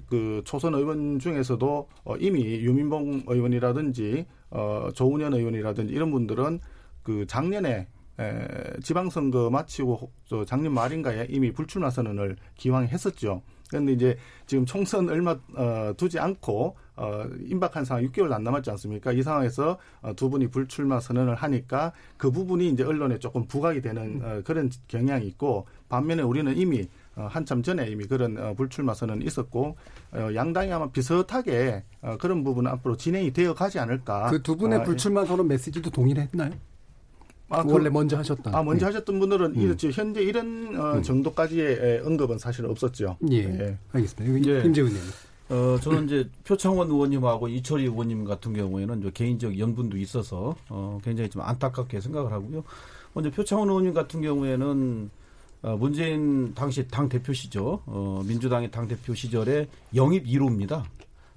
그 초선 의원 중에서도 어, 이미 유민봉 의원이라든지 어, 조은현 의원이라든지 이런 분들은 그 작년에 에, 지방선거 마치고 저 작년 말인가에 이미 불출마 선언을 기왕했었죠. 그런데 이제 지금 총선 얼마 어, 두지 않고 어, 임박한 상황 6개월 안 남았지 않습니까? 이 상황에서 어, 두 분이 불출마 선언을 하니까 그 부분이 이제 언론에 조금 부각이 되는 어, 그런 경향이 있고 반면에 우리는 이미 어, 한참 전에 이미 그런 어, 불출마 선언이 있었고 어, 양당이 아마 비슷하게 어, 그런 부분은 앞으로 진행이 되어 가지 않을까. 그 두 분의 아, 불출마 선언 메시지도 동일했나요? 아, 그- 원래 먼저 하셨던. 아, 먼저 예. 하셨던 분들은 음. 이 지금 현재 이런 어, 정도까지의 에, 언급은 사실 없었죠. 예. 예. 알겠습니다. 예. 임재훈 의원. 어, 저는 이제 표창원 의원님하고 이철희 의원님 같은 경우에는 이제 개인적 연분도 있어서 어, 굉장히 좀 안타깝게 생각을 하고요. 먼저 표창원 의원님 같은 경우에는 어, 문재인 당시 당 대표시죠. 어, 민주당의 당 대표 시절에 영입 1호입니다.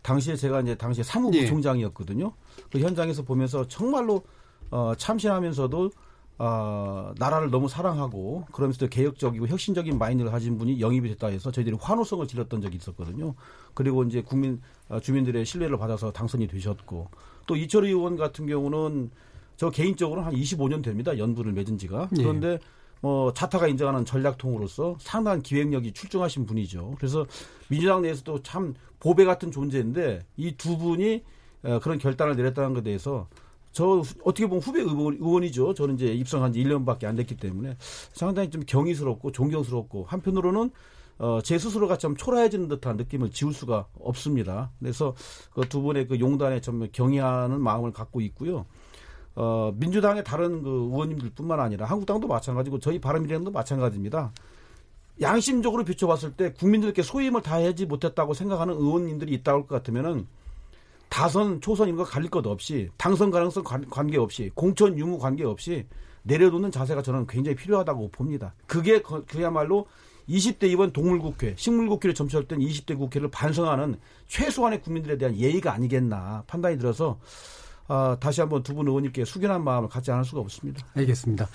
당시에 제가 이제 당시에 사무부총장이었거든요. 그 현장에서 보면서 정말로 어, 참신하면서도 어, 나라를 너무 사랑하고 그러면서도 개혁적이고 혁신적인 마인드를 가진 분이 영입이 됐다 해서 저희들이 환호성을 질렀던 적이 있었거든요. 그리고 이제 국민 어, 주민들의 신뢰를 받아서 당선이 되셨고 또 이철희 의원 같은 경우는 저 개인적으로는 한 25년 됩니다. 연분을 맺은 지가. 예. 그런데 뭐 자타가 인정하는 전략통으로서 상당한 기획력이 출중하신 분이죠. 그래서 민주당 내에서도 참 보배 같은 존재인데 이 두 분이 어, 그런 결단을 내렸다는 것에 대해서 저 어떻게 보면 후배 의원, 의원이죠. 저는 이제 입성한 지 1년밖에 안 됐기 때문에 상당히 좀 경이스럽고 존경스럽고 한편으로는 어, 제 스스로가 좀 초라해지는 듯한 느낌을 지울 수가 없습니다. 그래서 그 두 분의 그 용단에 좀 경의하는 마음을 갖고 있고요. 어, 민주당의 다른 그 의원님들 뿐만 아니라 한국당도 마찬가지고 저희 바른미래당도 마찬가지입니다. 양심적으로 비춰봤을 때 국민들께 소임을 다하지 못했다고 생각하는 의원님들이 있다고 할것 같으면은 다선 초선 이런 거 갈릴 것 없이 당선 가능성 관- 관계 없이 공천 유무 관계 없이 내려놓는 자세가 저는 굉장히 필요하다고 봅니다. 그게 그야말로 20대 이번 동물국회, 식물국회를 점치할 땐 20대 국회를 반성하는 최소한의 국민들에 대한 예의가 아니겠나 판단이 들어서 아, 다시 한번 두 분 의원님께 숙연한 마음을 갖지 않을 수가 없습니다. 알겠습니다.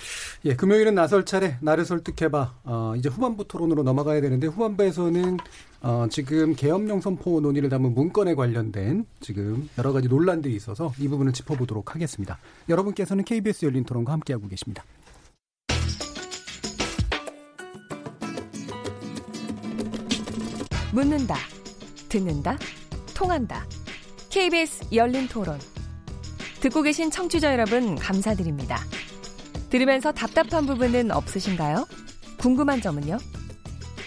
예, 금요일은 나설 차례 나를 설득해봐. 어, 이제 후반부 토론으로 넘어가야 되는데 후반부에서는 어, 지금 계엄령 선포 논의를 담은 문건에 관련된 지금 여러 가지 논란들이 있어서 이 부분을 짚어보도록 하겠습니다. 여러분께서는 KBS 열린 토론과 함께하고 계십니다. 묻는다, 듣는다, 통한다. KBS 열린 토론. 듣고 계신 청취자 여러분 감사드립니다. 들으면서 답답한 부분은 없으신가요? 궁금한 점은요?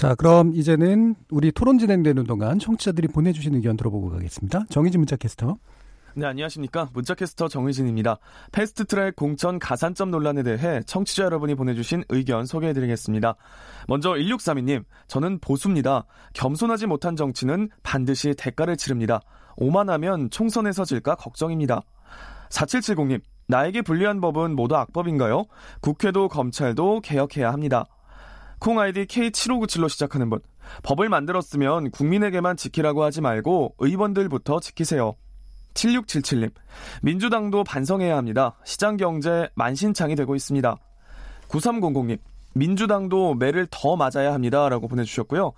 자, 그럼 이제는 우리 토론 진행되는 동안 청취자들이 보내주신 의견 들어보고 가겠습니다. 정희진 문자 캐스터. 네, 안녕하십니까. 문자캐스터 정의진입니다. 패스트 트랙 공천 가산점 논란에 대해 청취자 여러분이 보내주신 의견 소개해드리겠습니다. 먼저 1632님, 저는 보수입니다. 겸손하지 못한 정치는 반드시 대가를 치릅니다. 오만하면 총선에서 질까 걱정입니다. 4770님, 나에게 불리한 법은 모두 악법인가요? 국회도 검찰도 개혁해야 합니다. 콩 아이디 K7597로 시작하는 분. 법을 만들었으면 국민에게만 지키라고 하지 말고 의원들부터 지키세요. 7677님. 민주당도 반성해야 합니다. 시장 경제 만신창이 되고 있습니다. 9300님. 민주당도 매를 더 맞아야 합니다. 라고 보내주셨고요.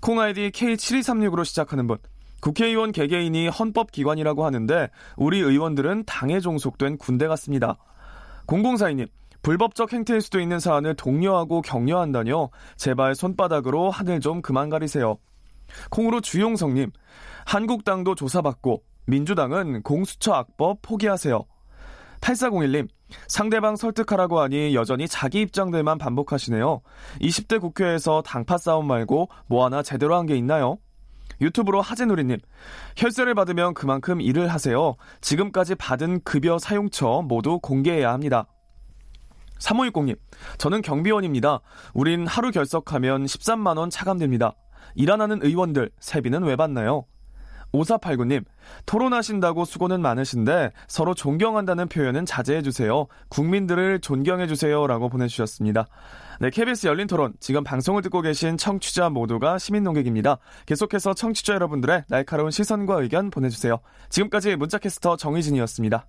콩 아이디 K7236으로 시작하는 분. 국회의원 개개인이 헌법기관이라고 하는데 우리 의원들은 당에 종속된 군대 같습니다. 0042님, 불법적 행태일 수도 있는 사안을 독려하고 격려한다뇨. 제발 손바닥으로 하늘 좀 그만 가리세요. 콩으로 주용성님, 한국당도 조사받고 민주당은 공수처 악법 포기하세요. 8401님, 상대방 설득하라고 하니 여전히 자기 입장들만 반복하시네요. 20대 국회에서 당파 싸움 말고 뭐 하나 제대로 한 게 있나요? 유튜브로 하재누리님, 혈세를 받으면 그만큼 일을 하세요. 지금까지 받은 급여 사용처 모두 공개해야 합니다. 3560님, 저는 경비원입니다. 우린 하루 결석하면 13만원 차감됩니다. 일안 하는 의원들, 세비는 왜 받나요? 5489님, 토론하신다고 수고는 많으신데 서로 존경한다는 표현은 자제해주세요. 국민들을 존경해주세요. 라고 보내주셨습니다. 네, KBS 열린 토론. 지금 방송을 듣고 계신 청취자 모두가 시민 농객입니다. 계속해서 청취자 여러분들의 날카로운 시선과 의견 보내주세요. 지금까지 문자캐스터 정희진이었습니다.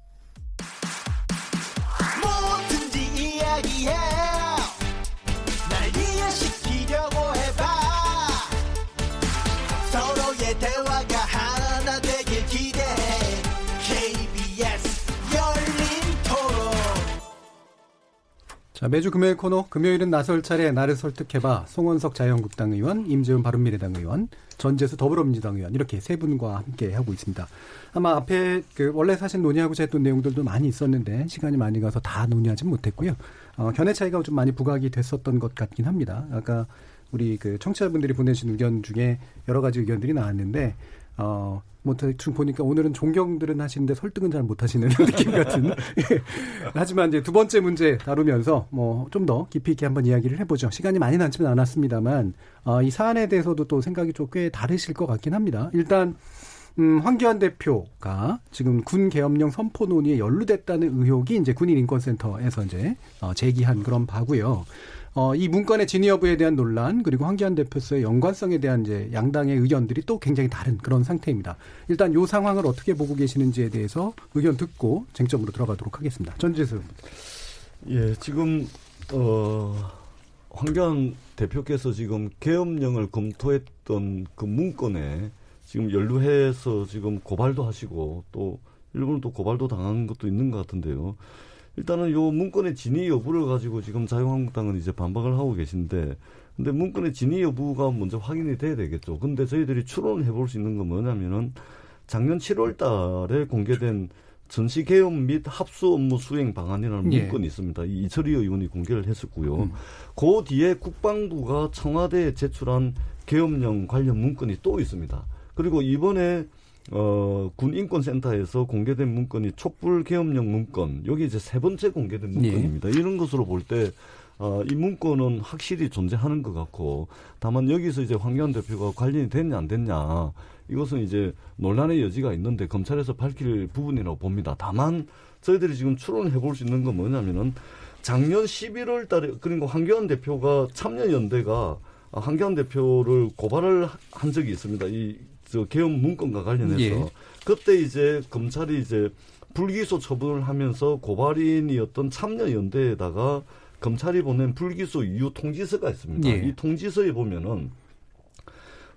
자, 매주 금요일 코너 금요일은 나설 차례 나를 설득해봐 송원석 자유한국당 의원, 임재훈 바른미래당 의원, 전재수 더불어민주당 의원 이렇게 세 분과 함께 하고 있습니다. 아마 앞에 그 원래 사실 논의하고 했던 내용들도 많이 있었는데 시간이 많이 가서 다 논의하지 못했고요. 어, 견해 차이가 좀 많이 부각이 됐었던 것 같긴 합니다. 아까 우리 그 청취자분들이 보내신 의견 중에 여러 가지 의견들이 나왔는데 어, 뭐 대충 보니까 오늘은 존경들은 하시는데 설득은 잘 못하시는 [LAUGHS] 느낌 같은. [LAUGHS] 예. 하지만 이제 두 번째 문제 다루면서 뭐 좀 더 깊이 있게 한번 이야기를 해보죠. 시간이 많이 남지는 않았습니다만 어, 이 사안에 대해서도 또 생각이 좀 꽤 다르실 것 같긴 합니다. 일단 음, 황교안 대표가 지금 군 계엄령 선포 논의에 연루됐다는 의혹이 이제 군인 인권센터에서 이제 어, 제기한 그런 바고요. 어, 이 문건의 진위 여부에 대한 논란 그리고 황교안 대표의 연관성에 대한 이제 양당의 의견들이 또 굉장히 다른 그런 상태입니다. 일단 이 상황을 어떻게 보고 계시는지에 대해서 의견 듣고 쟁점으로 들어가도록 하겠습니다. 전재수. 예, 지금 어 황교안 대표께서 지금 계엄령을 검토했던 그 문건에 지금 연루해서 지금 고발도 하시고 또 일부는 또 고발도 당한 것도 있는 것 같은데요. 일단은 요 문건의 진위 여부를 가지고 지금 자유한국당은 이제 반박을 하고 계신데 근데 문건의 진위 여부가 먼저 확인이 돼야 되겠죠. 근데 저희들이 추론해 볼 수 있는 건 뭐냐면은 작년 7월 달에 공개된 전시 개업 및 합수 업무 수행 방안이라는 예. 문건이 있습니다. 이 이철희 의원이 공개를 했었고요. 음. 그 뒤에 국방부가 청와대에 제출한 계엄령 관련 문건이 또 있습니다. 그리고 이번에 어, 군 인권센터에서 공개된 문건이 촛불 계엄령 문건, 여기 이제 세 번째 공개된 예. 문건입니다. 이런 것으로 볼 때, 어, 이 문건은 확실히 존재하는 것 같고, 다만 여기서 이제 황교안 대표가 관련이 됐냐 안 됐냐, 이것은 이제 논란의 여지가 있는데 검찰에서 밝힐 부분이라고 봅니다. 다만 저희들이 지금 추론해 볼 수 있는 건 뭐냐면은 작년 11월 달에, 그리고 황교안 대표가 참여연대가 황교안 대표를 고발을 한 적이 있습니다. 이, 저, 개헌 문건과 관련해서. 예. 그때 이제 검찰이 이제 불기소 처분을 하면서 고발인이었던 참여연대에다가 검찰이 보낸 불기소 이유 통지서가 있습니다. 예. 이 통지서에 보면은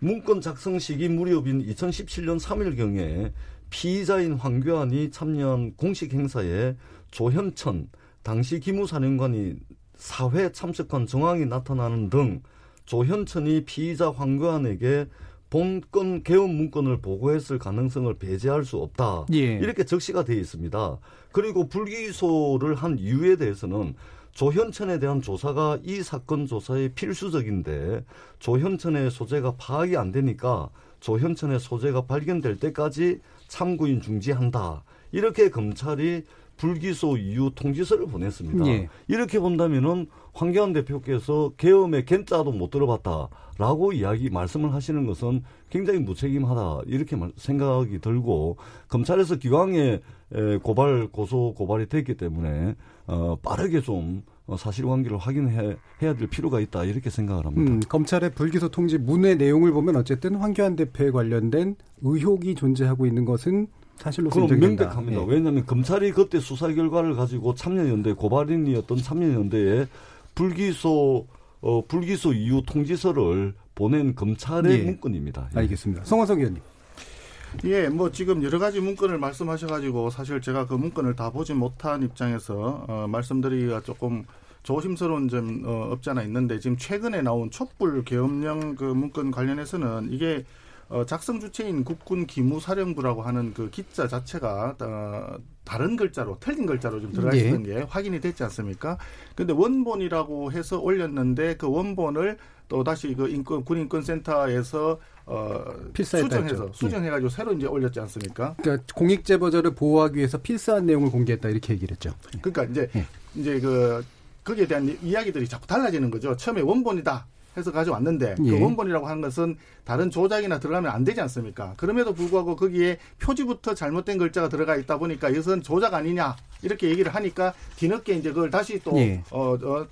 문건 작성 시기 무렵인 2017년 3일경에 피의자인 황교안이 참여한 공식 행사에 조현천 당시 기무사령관이 사회 참석한 정황이 나타나는 등 조현천이 피의자 황교안에게 본건 개헌 문건을 보고했을 가능성을 배제할 수 없다. 예. 이렇게 적시가 되어 있습니다. 그리고 불기소를 한 이유에 대해서는 조현천에 대한 조사가 이 사건 조사에 필수적인데 조현천의 소재가 파악이 안 되니까 조현천의 소재가 발견될 때까지 참고인 중지한다. 이렇게 검찰이 불기소 이후 통지서를 보냈습니다. 예. 이렇게 본다면은 황교안 대표께서 계엄의 겐짜도 못 들어봤다라고 이야기 말씀을 하시는 것은 굉장히 무책임하다 이렇게 말- 생각이 들고 검찰에서 기왕에 에, 고발 고소 고발이 됐기 때문에 어, 빠르게 좀 어, 사실관계를 확인해 해야 될 필요가 있다 이렇게 생각을 합니다. 음, 검찰의 불기소 통지 문의 내용을 보면 어쨌든 황교안 대표에 관련된 의혹이 존재하고 있는 것은 사실로 그럼. 명백합니다. 예. 왜냐하면 검찰이 그때 수사 결과를 가지고 참여연대 고발인이었던 참여연대에 불기소 어, 불기소 이후 통지서를 보낸 검찰의 예. 문건입니다. 예. 알겠습니다. 송원석 의원님. 예, 뭐 지금 여러 가지 문건을 말씀하셔가지고 사실 제가 그 문건을 다 보지 못한 입장에서 어, 말씀드리기가 조금 조심스러운 점 어, 없지 않아 있는데 지금 최근에 나온 촛불 계엄령 그 문건 관련해서는 이게 어, 작성 주체인 국군 기무사령부라고 하는 그 기자 자체가 어, 다른 글자로 틀린 글자로 좀 들어가 예. 있었던 게 확인이 됐지 않습니까? 근데 원본이라고 해서 올렸는데 그 원본을 또 다시 그 인권 군인권센터에서 어 수정해서. 수정해가지고 새로 이제 올렸지 않습니까? 그러니까 공익 제보자를 보호하기 위해서 필사한 내용을 공개했다 이렇게 얘기를 했죠. 그러니까 이제 예. 이제 그 거기에 대한 이야기들이 자꾸 달라지는 거죠. 처음에 원본이다 해서 가져왔는데 예. 그 원본이라고 하는 것은 다른 조작이나 들어가면 안 되지 않습니까? 그럼에도 불구하고 거기에 표지부터 잘못된 글자가 들어가 있다 보니까 이것은 조작 아니냐 이렇게 얘기를 하니까 뒤늦게 이제 그걸 다시 또 예. 어, 어,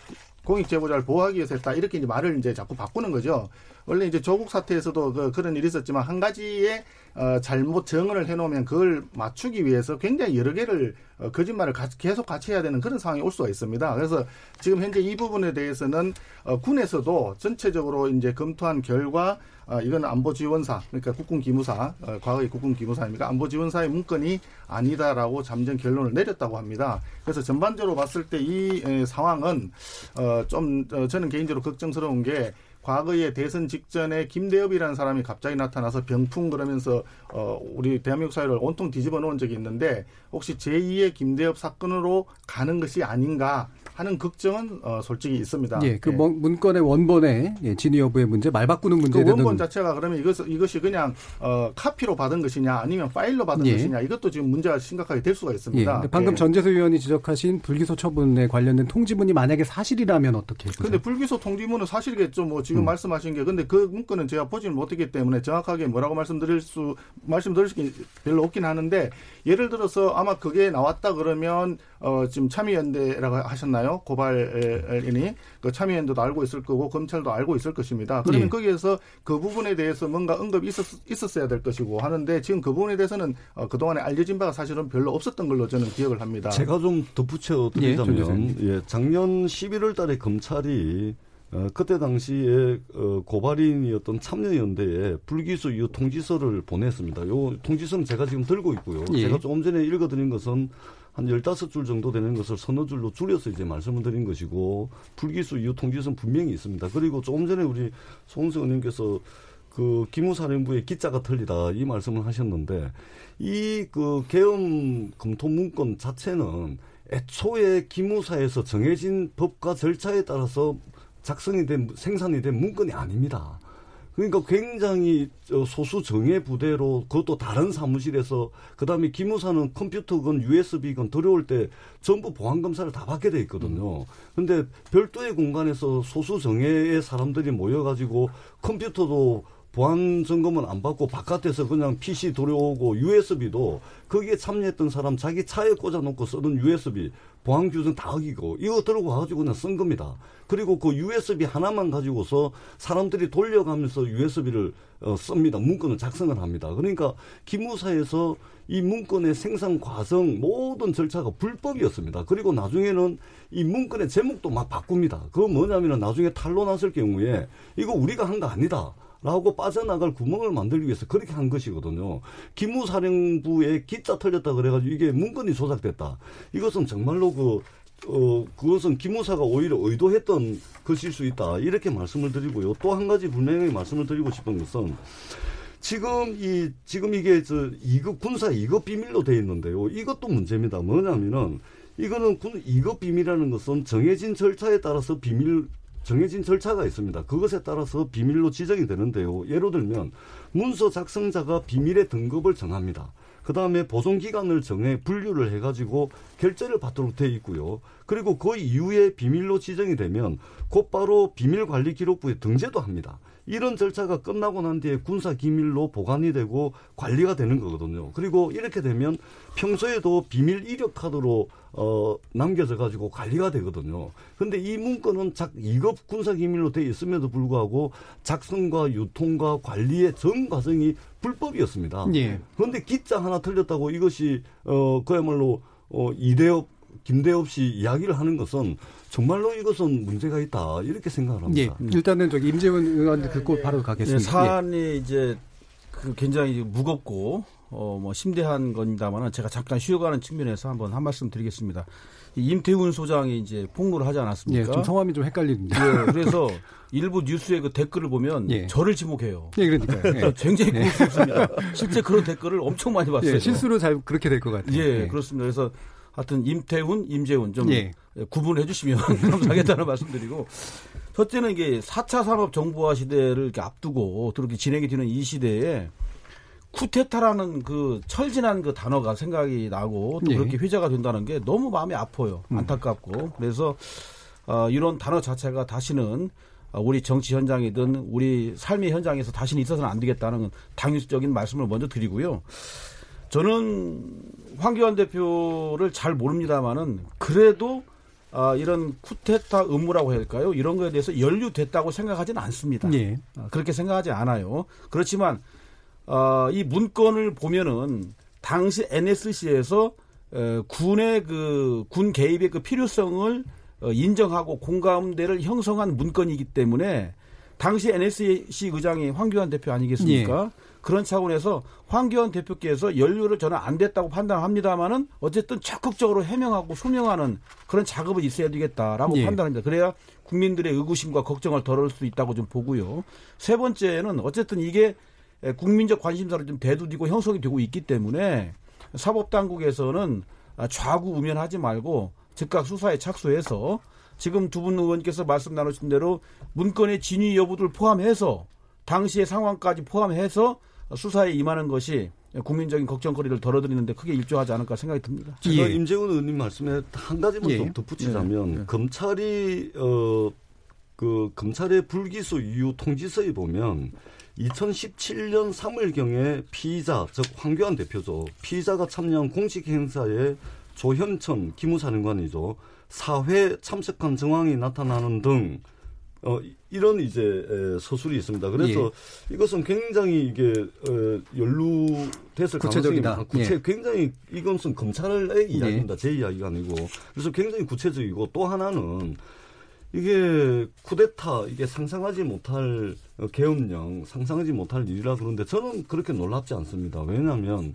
공익 제보자를 보호하기 위해서 했다 이렇게 이제 말을 이제 자꾸 바꾸는 거죠. 원래 이제 조국 사태에서도 그, 그런 일이 있었지만 한 가지의 어, 잘못 정언을 해놓으면 그걸 맞추기 위해서 굉장히 여러 개를 어, 거짓말을 가- 계속 같이 해야 되는 그런 상황이 올 수가 있습니다. 그래서 지금 현재 이 부분에 대해서는 어, 군에서도 전체적으로 이제 검토한 결과 어, 이건 안보지원사 그러니까 국군기무사 어, 과거의 국군기무사입니까 안보지원사의 문건이 아니다라고 잠정 결론을 내렸다고 합니다. 그래서 전반적으로 봤을 때 이 상황은 어, 좀 어, 저는 개인적으로 걱정스러운 게 과거에 대선 직전에 김대엽이라는 사람이 갑자기 나타나서 병풍 그러면서 어 우리 대한민국 사회를 온통 뒤집어 놓은 적이 있는데 혹시 제2의 김대엽 사건으로 가는 것이 아닌가 하는 걱정은 어 솔직히 있습니다. 예, 그 예. 문- 문건의 원본의 예, 진위 여부의 문제, 말 바꾸는 그 문제에 대한 원본 자체가 그러면 이것 이것이 그냥 어 카피로 받은 것이냐 아니면 파일로 받은 예. 것이냐 이것도 지금 문제가 심각하게 될 수가 예, 있습니다. 근데 방금 예. 전재수 의원이 지적하신 불기소 처분에 관련된 통지문이 만약에 사실이라면 어떻게? 근데 불기소 통지문은 사실이겠죠. 뭐 지금 음. 말씀하신 게 근데 그 문건은 제가 보지는 못했기 때문에 정확하게 뭐라고 말씀드릴 수 말씀드릴 수 별로 없긴 하는데 예를 들어서 아마 그게 나왔다 그러면 어 지금 참여연대라고 하셨나요? 고발인이 그 참여연대도 알고 있을 거고 검찰도 알고 있을 것입니다. 그러면 예. 거기에서 그 부분에 대해서 뭔가 언급이 있었, 있었 어야 될 것이고 하는데 지금 그 부분에 대해서는 어, 그동안에 알려진 바가 사실은 별로 없었던 걸로 저는 기억을 합니다. 제가 좀 덧붙여 예, 조 드리자면 교수님. 예, 작년 11월 달에 검찰이 어, 그때 당시에 어, 고발인이었던 참여연대에 불기소 이후 통지서를 보냈습니다. 요 통지서는 제가 지금 들고 있고요. 예. 제가 조금 전에 읽어드린 것은 한 15줄 정도 되는 것을 서너 줄로 줄여서 이제 말씀을 드린 것이고 불기소 이후 통지서는 분명히 있습니다. 그리고 조금 전에 우리 송은수 의원님께서 그 기무사령부의 기자가 틀리다 이 말씀을 하셨는데 이 그 계엄 검토 문건 자체는 애초에 기무사에서 정해진 법과 절차에 따라서 작성이 된 생산이 된 문건이 아닙니다. 그러니까 굉장히 소수 정예 부대로 그것도 다른 사무실에서 그다음에 기무사는 컴퓨터건 USB건 들어올 때 전부 보안 검사를 다 받게 돼 있거든요. 근데 별도의 공간에서 소수 정예의 사람들이 모여 가지고 컴퓨터도 보안 점검은 안 받고 바깥에서 그냥 PC 들어오고 USB도 거기에 참여했던 사람 자기 차에 꽂아놓고 쓰던 USB 보안 규정 다 어기고 이거 들고 가가지고 그냥 쓴 겁니다. 그리고 그 USB 하나만 가지고서 사람들이 돌려가면서 USB를 어, 씁니다. 문건을 작성을 합니다. 그러니까 기무사에서 이 문건의 생산 과정 모든 절차가 불법이었습니다. 그리고 나중에는 이 문건의 제목도 막 바꿉니다. 그거 뭐냐면은 나중에 탄로 났을 경우에 이거 우리가 한 거 아니다. 라고 빠져나갈 구멍을 만들기 위해서 그렇게 한 것이거든요. 기무사령부에 기자 털렸다 그래가지고 이게 문건이 조작됐다. 이것은 정말로 그, 어, 그것은 기무사가 오히려 의도했던 것일 수 있다. 이렇게 말씀을 드리고요. 또 한 가지 분명히 말씀을 드리고 싶은 것은 지금 이, 지금 이게 저 2급, 군사 2급 비밀로 돼 있는데요. 이것도 문제입니다. 뭐냐면은 이거는 군 2급 비밀이라는 것은 정해진 절차에 따라서 비밀 정해진 절차가 있습니다. 그것에 따라서 비밀로 지정이 되는데요. 예를 들면 문서 작성자가 비밀의 등급을 정합니다. 그 다음에 보존 기간을 정해 분류를 해가지고 결제를 받도록 돼 있고요. 그리고 그 이후에 비밀로 지정이 되면 곧바로 비밀관리기록부에 등재도 합니다. 이런 절차가 끝나고 난 뒤에 군사 기밀로 보관이 되고 관리가 되는 거거든요. 그리고 이렇게 되면 평소에도 비밀 이력 카드로 어 남겨져 가지고 관리가 되거든요. 근데 이 문건은 작 2급 군사 기밀로 돼 있음에도 불구하고 작성과 유통과 관리의 전 과정이 불법이었습니다. 예. 그런데 기자 하나 틀렸다고 이것이 어 그야말로 어 이대업 김대엽 씨 이야기를 하는 것은 정말로 이것은 문제가 있다 이렇게 생각을 합니다. 예, 일단은 저기 임재원 의원 듣고 바로 가겠습니다. 예, 사안이 예. 이제 그 굉장히 무겁고 어 뭐 심대한 겁니다만은 제가 잠깐 쉬어가는 측면에서 한번 한 말씀 드리겠습니다. 임태훈 소장이 이제 폭로를 하지 않았습니까? 예, 좀 성함이 좀 헷갈리는데. 예, 그래서 일부 뉴스의 그 댓글을 보면 예. 저를 지목해요. 예, 그러니까요. 예. 굉장히 고맙습니다. [LAUGHS] 실제 그런 댓글을 엄청 많이 봤어요. 예, 실수로 잘 그렇게 될 것 같아요. 예, 예, 그렇습니다. 그래서 하여튼 임태훈, 임재훈 좀 예. 구분해 주시면 [LAUGHS] 감사하겠다는 말씀드리고 첫째는 이게 4차 산업 정보화 시대를 이렇게 앞두고 또 이렇게 진행이 되는 이 시대에 쿠데타라는 그 철진한 그 단어가 생각이 나고 또 예. 그렇게 회자가 된다는 게 너무 마음이 아파요. 음. 안타깝고. 그래서 어, 이런 단어 자체가 다시는 우리 정치 현장이든 우리 삶의 현장에서 다시는 있어서는 안 되겠다는 당위적인 말씀을 먼저 드리고요. 저는 황교안 대표를 잘 모릅니다만은 그래도 아, 이런 쿠데타 의무라고 할까요? 이런 거에 대해서 연루됐다고 생각하지는 않습니다. 예. 아, 그렇게 생각하지 않아요. 그렇지만 아, 이 문건을 보면은 당시 NSC에서 에, 군의 그 군 개입의 그 필요성을 어, 인정하고 공감대를 형성한 문건이기 때문에 당시 NSC 의장이 황교안 대표 아니겠습니까? 예. 그런 차원에서 황교안 대표께서 연루를 저는 안 됐다고 판단합니다만은 어쨌든 적극적으로 해명하고 소명하는 그런 작업은 있어야 되겠다라고 예. 판단합니다. 그래야 국민들의 의구심과 걱정을 덜을 수 있다고 좀 보고요. 세 번째는 어쨌든 이게 국민적 관심사를 좀 대두되고 형성이 되고 있기 때문에 사법당국에서는 좌구 우면하지 말고 즉각 수사에 착수해서 지금 두 분 의원께서 말씀 나누신 대로 문건의 진위 여부를 포함해서 당시의 상황까지 포함해서 수사에 임하는 것이 국민적인 걱정거리를 덜어드리는데 크게 일조하지 않을까 생각이 듭니다. 제가 예. 임재훈 의원님 말씀에 한 가지만 예. 좀 덧붙이자면 예. 검찰이 어 그 검찰의 불기소 이후 통지서에 보면 2017년 3월경에 피의자 즉 황교안 대표죠 피의자가 참여한 공식 행사에 조현천 기무사령관이죠 사회 참석한 정황이 나타나는 등 어, 이런 이제 서술이 있습니다. 그래서 예. 이것은 굉장히 이게 어, 연루됐을 구체적이다. 가능성이 구체 예. 굉장히 이것은 검찰의 이야기입니다. 예. 제 이야기가 아니고 그래서 굉장히 구체적이고 또 하나는 이게 쿠데타 이게 상상하지 못할 계엄령 상상하지 못할 일이라 그런데 저는 그렇게 놀랍지 않습니다. 왜냐하면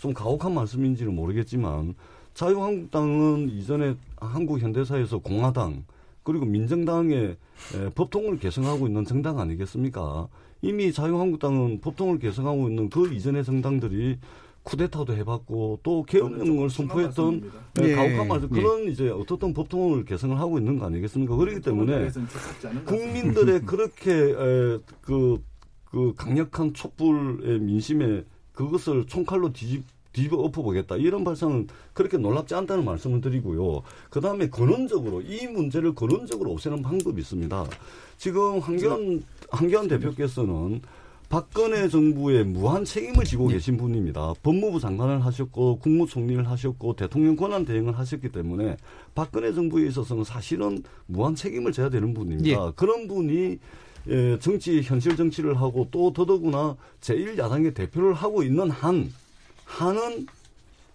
좀 가혹한 말씀인지는 모르겠지만 자유한국당은 이전에 한국 현대사에서 공화당 그리고 민정당의 에, 법통을 개성하고 있는 정당 아니겠습니까? 이미 자유한국당은 법통을 개성하고 있는 그 이전의 정당들이 쿠데타도 해봤고 또 계엄령을 선포했던 네, 예. 가혹한 말씀 예. 그런 이제 어떻던 법통을 개성을 하고 있는 거 아니겠습니까? 그렇기 때문에 국민들의 그렇게 에, 그, 그 강력한 촛불의 민심에 그것을 총칼로 뒤집 뒤집어 엎어보겠다 이런 발상은 그렇게 놀랍지 않다는 말씀을 드리고요. 그 다음에 근원적으로 이 문제를 근원적으로 없애는 방법이 있습니다. 지금 한기환 한기환 대표께서는 박근혜 정부의 무한 책임을 지고 계신 분입니다. 법무부 장관을 하셨고 국무총리를 하셨고 대통령 권한 대행을 하셨기 때문에 박근혜 정부에 있어서는 사실은 무한 책임을 져야 되는 분입니다. 그런 분이 예, 정치 현실 정치를 하고 또 더더구나 제1야당의 대표를 하고 있는 한 한은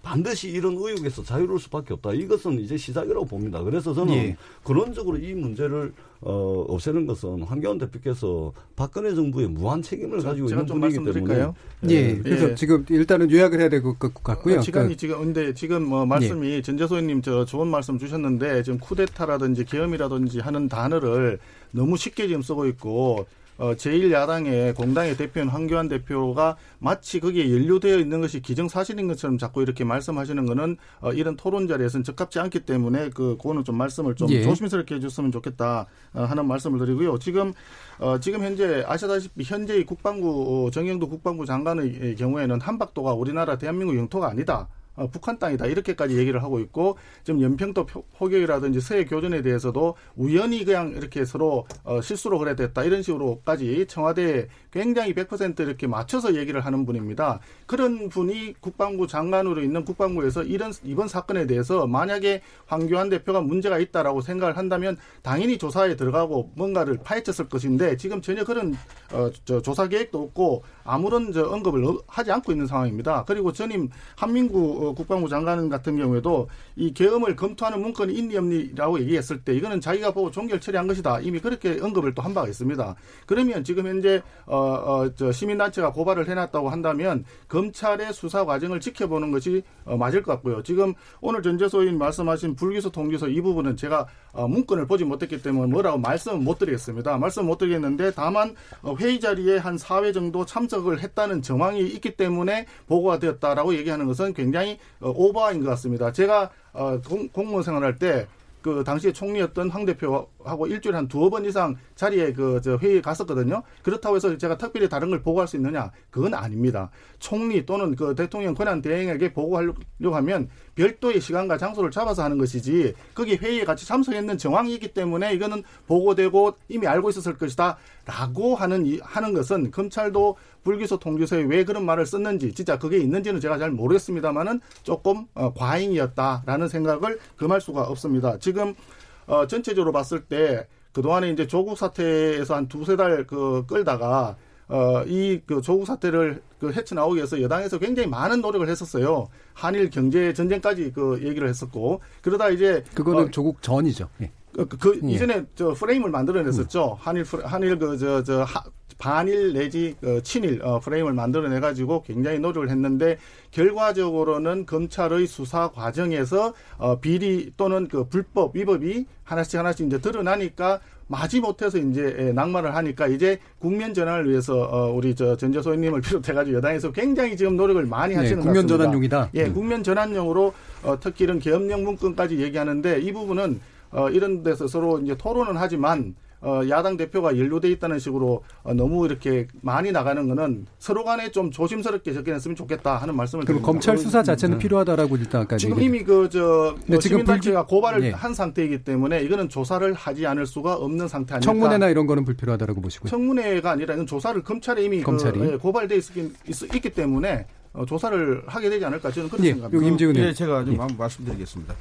반드시 이런 의혹에서 자유로울 수밖에 없다. 이것은 이제 시작이라고 봅니다. 그래서 저는 예. 근원적으로 이 문제를 어, 없애는 것은 한겨원 대표께서 박근혜 정부의 무한 책임을 가지고 제가 있는 좀 분이기 때문에 말씀드릴까요? 예. 그래서 예. 지금 일단은 요약을 해야 될 것 같고요. 어, 시간이 그, 지금 근데 지금 뭐 말씀이 전재소님 저 좋은 말씀 주셨는데 지금 쿠데타라든지 계엄이라든지 하는 단어를 너무 쉽게 지금 쓰고 있고 어, 제1야당의 공당의 대표인 황교안 대표가 마치 거기에 연루되어 있는 것이 기정사실인 것처럼 자꾸 이렇게 말씀하시는 거는 어, 이런 토론 자리에서는 적합지 않기 때문에 그 그거는 좀 말씀을 좀 예. 조심스럽게 해줬으면 좋겠다 어, 하는 말씀을 드리고요. 지금 어, 지금 현재 아시다시피 현재의 국방부 어, 정영도 국방부 장관의 경우에는 한박도가 우리나라 대한민국 영토가 아니다. 어, 북한 땅이다 이렇게까지 얘기를 하고 있고 지금 연평도 표- 포격이라든지 서해 교전에 대해서도 우연히 그냥 이렇게 서로 어, 실수로 그래 됐다 이런 식으로까지 청와대에 굉장히 100% 이렇게 맞춰서 얘기를 하는 분입니다. 그런 분이 국방부 장관으로 있는 국방부에서 이런 이번 사건에 대해서 만약에 황교안 대표가 문제가 있다라고 생각을 한다면 당연히 조사에 들어가고 뭔가를 파헤쳤을 것인데 지금 전혀 그런 어, 저 조사 계획도 없고 아무런 저 언급을 어- 하지 않고 있는 상황입니다. 그리고 전임 한민구 어, 국방부 장관 같은 경우에도 이 계엄을 검토하는 문건이 있니 없니라고 얘기했을 때 이거는 자기가 보고 종결 처리한 것이다. 이미 그렇게 언급을 또 한 바가 있습니다. 그러면 지금 현재 어, 어, 저 시민단체가 고발을 해놨다고 한다면 검찰의 수사 과정을 지켜보는 것이 어, 맞을 것 같고요. 지금 오늘 전재소인 말씀하신 불기소 통지서 이 부분은 제가 어, 문건을 보지 못했기 때문에 뭐라고 말씀은 못 드리겠습니다. 말씀 못 드리겠는데 다만 어, 회의 자리에 한 4회 정도 참석을 했다는 정황이 있기 때문에 보고가 되었다라고 얘기하는 것은 굉장히 어, 오버인 것 같습니다. 제가 어, 공, 공무원 생활할 때 그 당시에 총리였던 황 대표하고 일주일에 한 두어 번 이상 자리에 그저 회의에 갔었거든요. 그렇다고 해서 제가 특별히 다른 걸 보고할 수 있느냐? 그건 아닙니다. 총리 또는 그 대통령 권한 대행에게 보고하려고 하면 별도의 시간과 장소를 잡아서 하는 것이지 거기 회의에 같이 참석했는 정황이 있기 때문에 이거는 보고되고 이미 알고 있었을 것이다라고 하는 이, 하는 것은 검찰도 불기소 통지서에 왜 그런 말을 썼는지 진짜 그게 있는지는 제가 잘 모르겠습니다만은 조금 어, 과잉이었다라는 생각을 금할 수가 없습니다. 지금 어, 전체적으로 봤을 때 그동안에 이제 조국 사태에서 한 두세 달 그 끌다가 어, 이 그 조국 사태를 그 헤쳐나오기 위해서 여당에서 굉장히 많은 노력을 했었어요. 한일 경제 전쟁까지 그 얘기를 했었고 그러다 이제 그거는 어, 조국 전이죠. 예. 그, 그- 그 예. 이전에 저 프레임을 만들어냈었죠. 한일 한일 그 저저 반일 내지 그 친일 어, 프레임을 만들어내 가지고 굉장히 노력을 했는데 결과적으로는 검찰의 수사 과정에서 어, 비리 또는 그 불법 위법이 하나씩 하나씩 이제 드러나니까 마지 못해서 이제 예, 낙마를 하니까 이제 국면 전환을 위해서 어, 우리 저 전재소님을 비롯해가지고 여당에서 굉장히 지금 노력을 많이 네, 하시는 것 국면. 전환용이다. 예, 음. 국면 전환용으로 어, 특히 이런 계엄령 문건까지 얘기하는데 이 부분은 어, 이런 데서 서로 이제 토론은 하지만 어, 야당 대표가 연루돼 있다는 식으로 어, 너무 이렇게 많이 나가는 거는 서로 간에 좀 조심스럽게 접근했으면 좋겠다 하는 말씀을 드립니다. 검찰 수사 자체는 필요하다라고 일단 아까 지금 이미 그저 네, 지금 시민단체가 고발을 예. 한 상태이기 때문에 이거는 조사를 하지 않을 수가 없는 상태 아닐까. 청문회나 이런 거는 불필요하다라고 보시고요. 청문회가 아니라 이건 조사를 검찰에 이미 검찰이. 그, 예, 고발돼 있기, 있, 있기 때문에 어, 조사를 하게 되지 않을까 저는 그렇게 예, 생각합니다. 임지훈 예, 의원. 제가 좀 예. 한번 말씀드리겠습니다.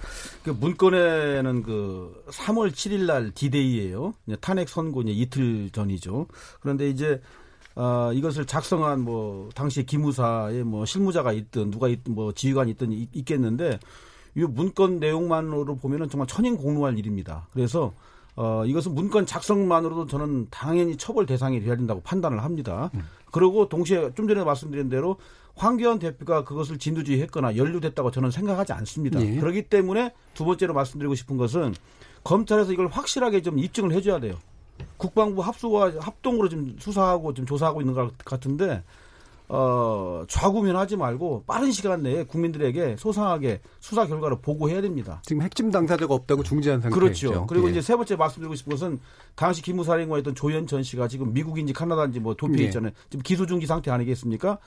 그 문건에는 그 3월 7일 날 디데이예요. 탄핵 선고 이제 이틀 전이죠. 그런데 이제 아, 이것을 작성한 뭐 당시 기무사에 뭐 실무자가 있든 누가 있든 뭐 지휘관이 있든 있- 있겠는데 이 문건 내용만으로 보면은 정말 천인공노할 일입니다. 그래서 어, 이것은 문건 작성만으로도 저는 당연히 처벌 대상이 돼야 된다고 판단을 합니다. 그리고 동시에 좀 전에 말씀드린 대로 황교안 대표가 그것을 진두지휘했거나 연루됐다고 저는 생각하지 않습니다. 예. 그렇기 때문에 두 번째로 말씀드리고 싶은 것은 검찰에서 이걸 확실하게 좀 입증을 해줘야 돼요. 국방부 합수와 합동으로 좀 수사하고 좀 조사하고 있는 것 같은데 어, 좌구면하지 말고 빠른 시간 내에 국민들에게 소상하게 수사 결과를 보고해야 됩니다. 지금 핵심 당사자가 없다고 중지한 상태죠. 그렇죠. 그리고 예. 이제 세 번째 말씀드리고 싶은 것은 당시 기무사령관이었던 조현천 씨가 지금 미국인지 카나다인지 뭐 도피해 예. 있잖아요. 지금 기소중지 상태 아니겠습니까?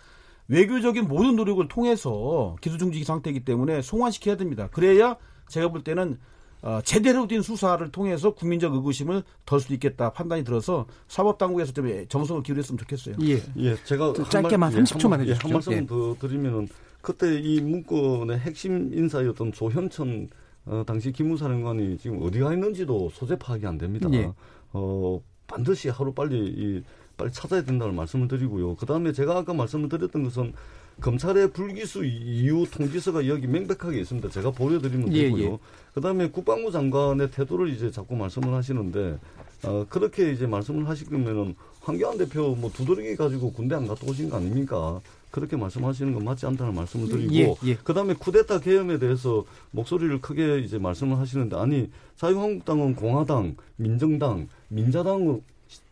외교적인 모든 노력을 통해서 기소중지 상태이기 때문에 송환시켜야 됩니다. 그래야 제가 볼 때는 어, 제대로 된 수사를 통해서 국민적 의구심을 덜 수 있겠다 판단이 들어서 사법 당국에서 좀 정성을 기울였으면 좋겠어요. 예. 예, 제가 짧게만 말- 30초만 한, 말- 예, 해주십시오. 한 말씀 예. 더 드리면은 그때 이 문건의 핵심 인사였던 조현천 어, 당시 기무사령관이 지금 어디 가 있는지도 소재 파악이 안 됩니다. 예. 어, 반드시 하루 빨리 이 빨리 찾아야 된다는 말씀을 드리고요. 그 다음에 제가 아까 말씀을 드렸던 것은 검찰의 불기소 이후 통지서가 여기 명백하게 있습니다. 제가 보여드리면 예, 되고요. 예. 그 다음에 국방부 장관의 태도를 이제 자꾸 말씀을 하시는데 어, 그렇게 이제 말씀을 하시면은 황교안 대표 뭐 두드러기 가지고 군대 안 갔다 오신 거 아닙니까? 그렇게 말씀하시는 건 맞지 않다는 말씀을 드리고 예, 예. 그다음에 쿠데타 계엄에 대해서 목소리를 크게 이제 말씀을 하시는데 아니 자유한국당은 공화당, 민정당, 민자당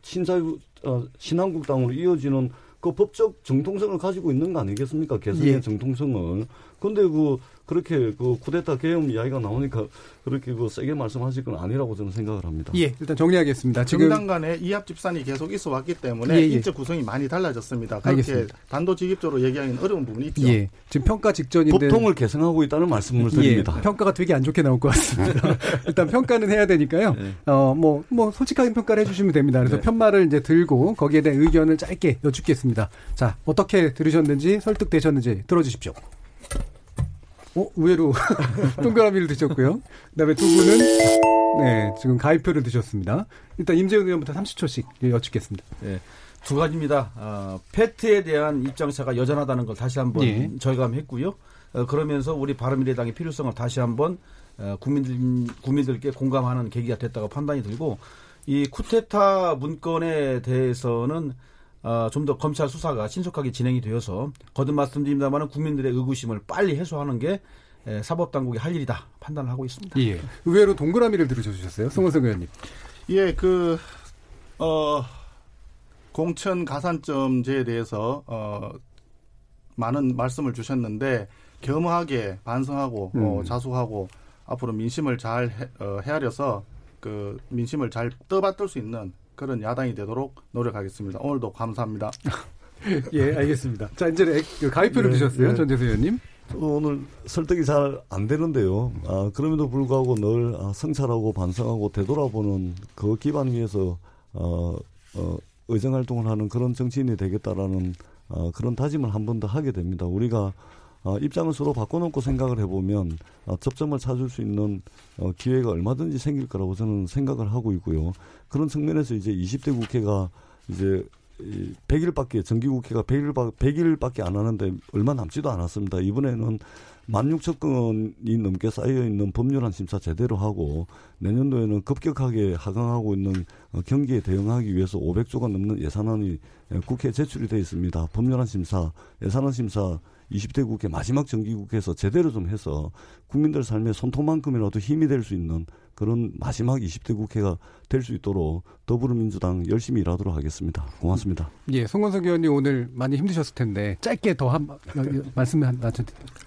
신자유 어, 신한국당으로 이어지는 그 법적 정통성을 가지고 있는 거 아니겠습니까? 개성의 예. 정통성을. 근데 그 그렇게 그 쿠데타 계엄 이야기가 나오니까 그렇게 그 세게 말씀하실 건 아니라고 저는 생각을 합니다. 예, 일단 정리하겠습니다. 지금 정당 간에 이합 집산이 계속 있어 왔기 때문에 예, 예. 인적 구성이 많이 달라졌습니다. 그렇게 알겠습니다. 단도직입적으로 얘기하기는 어려운 부분이 있죠. 예, 지금 평가 직전인데 법통을 개성하고 있다는 말씀을 예, 드립니다. 평가가 되게 안 좋게 나올 것 같습니다. [LAUGHS] 일단 평가는 해야 되니까요. 네. 어, 뭐, 뭐, 솔직하게 평가를 해주시면 됩니다. 그래서 네. 편말을 이제 들고 거기에 대한 의견을 짧게 여쭙겠습니다. 자, 어떻게 들으셨는지 설득되셨는지 들어주십시오. 어, 의외로 [LAUGHS] 동그라미를 드셨고요. 그 다음에 두 분은, 네, 지금 가위표를 드셨습니다. 일단 임재훈 의원부터 30초씩 여쭙겠습니다. 예. 두 가지입니다. 어, 패트에 대한 입장차가 여전하다는 걸 다시 한번 예. 절감했고요. 어, 그러면서 우리 바른미래당의 필요성을 다시 한번 어, 국민들 국민들께 공감하는 계기가 됐다고 판단이 들고 이 쿠데타 문건에 대해서는 어, 좀 더 검찰 수사가 신속하게 진행이 되어서 거듭 말씀드립니다만 국민들의 의구심을 빨리 해소하는 게 에, 사법당국이 할 일이다 판단을 하고 있습니다. 예. 의외로 동그라미를 들으셔주셨어요. 송원석 의원님. 예, 그, 어, 공천 가산점제에 대해서, 어, 많은 말씀을 주셨는데, 겸허하게 반성하고, 어, 음. 자수하고, 앞으로 민심을 잘 해, 어, 헤아려서, 그, 민심을 잘 떠받들 수 있는 그런 야당이 되도록 노력하겠습니다. 오늘도 감사합니다. [LAUGHS] 예, 알겠습니다. 자, 이제 액- 그 가위표를 네, 드셨어요. 네. 전재수 의원님. 오늘 설득이 잘 안 되는데요. 아, 그럼에도 불구하고 늘 아, 성찰하고 반성하고 되돌아보는 그 기반 위에서 어, 어, 의정 활동을 하는 그런 정치인이 되겠다라는 어, 그런 다짐을 한 번 더 하게 됩니다. 우리가 어, 입장을 서로 바꿔놓고 생각을 해보면 어, 접점을 찾을 수 있는 어, 기회가 얼마든지 생길 거라고 저는 생각을 하고 있고요. 그런 측면에서 이제 20대 국회가 이제 이 100일밖에 정기국회가 100일 100일밖에 안 하는데 얼마 남지도 않았습니다. 이번에는 16,000건이 넘게 쌓여 있는 법률안 심사 제대로 하고 내년도에는 급격하게 하강하고 있는 어, 경기에 대응하기 위해서 500조가 넘는 예산안이 예, 국회에 제출이 되어 있습니다. 법률안 심사, 예산안 심사 20대 국회 마지막 정기국회에서 제대로 좀 해서 국민들 삶에 손톱만큼이라도 힘이 될 수 있는 그런 마지막 20대 국회가 될 수 있도록 더불어민주당 열심히 일하도록 하겠습니다. 고맙습니다. 예, 송원석 의원님 오늘 많이 힘드셨을 텐데 짧게 더 한 말씀 한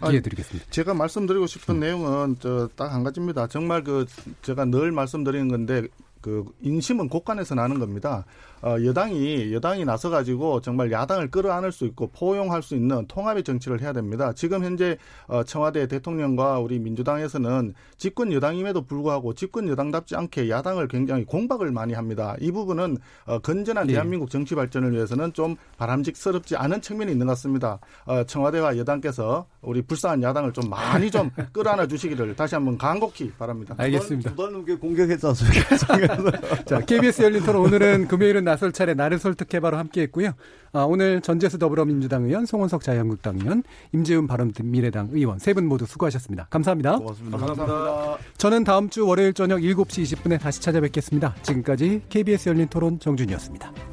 기회 드리겠습니다. 제가 말씀드리고 싶은 내용은 저딱한 가지입니다. 정말 그 제가 늘 말씀드리는 건데 그 인심은 곳간에서 나는 겁니다. 어, 여당이 여당이 나서 가지고 정말 야당을 끌어안을 수 있고 포용할 수 있는 통합의 정치를 해야 됩니다. 지금 현재 어, 청와대 대통령과 우리 민주당에서는 집권 여당임에도 불구하고 집권 여당답지 않게 야당을 굉장히 공박을 많이 합니다. 이 부분은 어, 건전한 예. 대한민국 정치 발전을 위해서는 좀 바람직스럽지 않은 측면이 있는 것 같습니다. 어, 청와대와 여당께서 우리 불쌍한 야당을 좀 많이 좀 [LAUGHS] 끌어안아 주시기를 다시 한번 간곡히 바랍니다. 알겠습니다. 두달 넘게 공격했지 않습니까? [LAUGHS] 자, KBS 열린 토론 오늘은 금요일은 나설 차례 나를 설득해봐로 함께했고요. 아, 오늘 전재수 더불어민주당 의원, 송원석 자유한국당 의원, 임재훈 바른미래당 의원 세 분 모두 수고하셨습니다. 감사합니다. 고맙습니다. 감사합니다. 저는 다음 주 월요일 저녁 7시 20분에 다시 찾아뵙겠습니다. 지금까지 KBS 열린 토론 정준이었습니다.